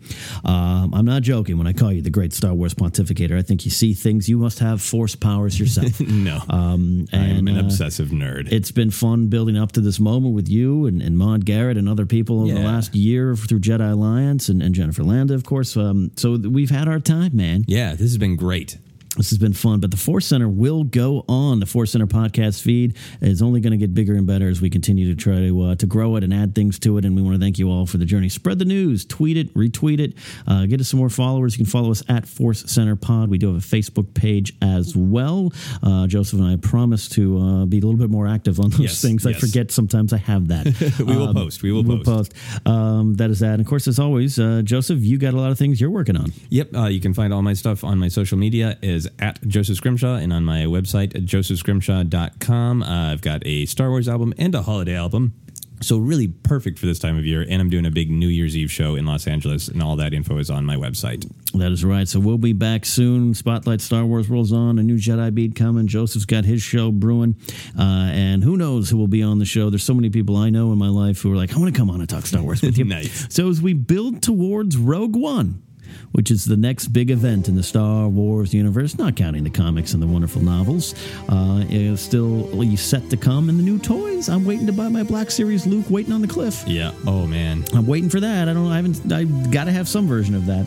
Um, I'm not joking when I call you the great Star Wars pontificator. I think you see things, you must have force powers yourself. No, Um, I'm and, an uh, obsessive nerd. It's been fun building up to this moment with you and, and Maud Garrett and other people over the last year through Jedi Alliance and, and Jennifer Landa, of course. Um, so we've had our time, man. yeah, this has been great. This has been fun, but the Force Center will go on. The Force Center podcast feed is only going to get bigger and better as we continue to try to uh, to grow it and add things to it. And we want to thank you all for the journey. Spread the news, tweet it, retweet it, uh, get us some more followers. You can follow us at Force Center Pod. We do have a Facebook page as well. Uh, Joseph and I promise to uh, be a little bit more active on those Yes, things. I forget sometimes I have that. We will post. We will we'll post. post. Um, that is that. And of course, as always, uh, Joseph, you got a lot of things you're working on. Yep, uh, you can find all my stuff on my social media is at Joseph Scrimshaw and on my website at josephscrimshaw.com. Uh, I've got a Star Wars album and a holiday album. So really perfect for this time of year. And I'm doing a big New Year's Eve show in Los Angeles, and all that info is on my website. That is right. So we'll be back soon. Spotlight Star Wars rolls on. A new Jedi beat coming. Joseph's got his show brewing. Uh, and who knows who will be on the show. There's so many people I know in my life who are like, I want to come on and talk Star Wars with you. Nice. So as we build towards Rogue One, which is the next big event in the Star Wars universe, not counting the comics and the wonderful novels, uh, is still set to come. And the new toys. I'm waiting to buy my Black Series Luke waiting on the cliff. Yeah. Oh, man. I'm waiting for that. I don't. I haven't. I got to have some version of that.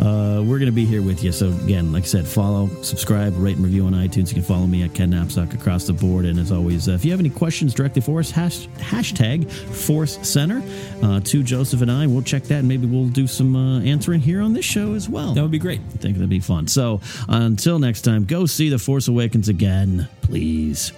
Uh, we're going to be here with you. So again, like I said, follow, subscribe, rate, and review on iTunes. You can follow me at Ken Napzok across the board. And as always, uh, if you have any questions directly for us, hash, hashtag Force Center uh, to Joseph and I. We'll check that, and maybe we'll do some uh, answering here on this show as well. That would be great. I think that'd be fun. So until next time, go see The Force Awakens again, please.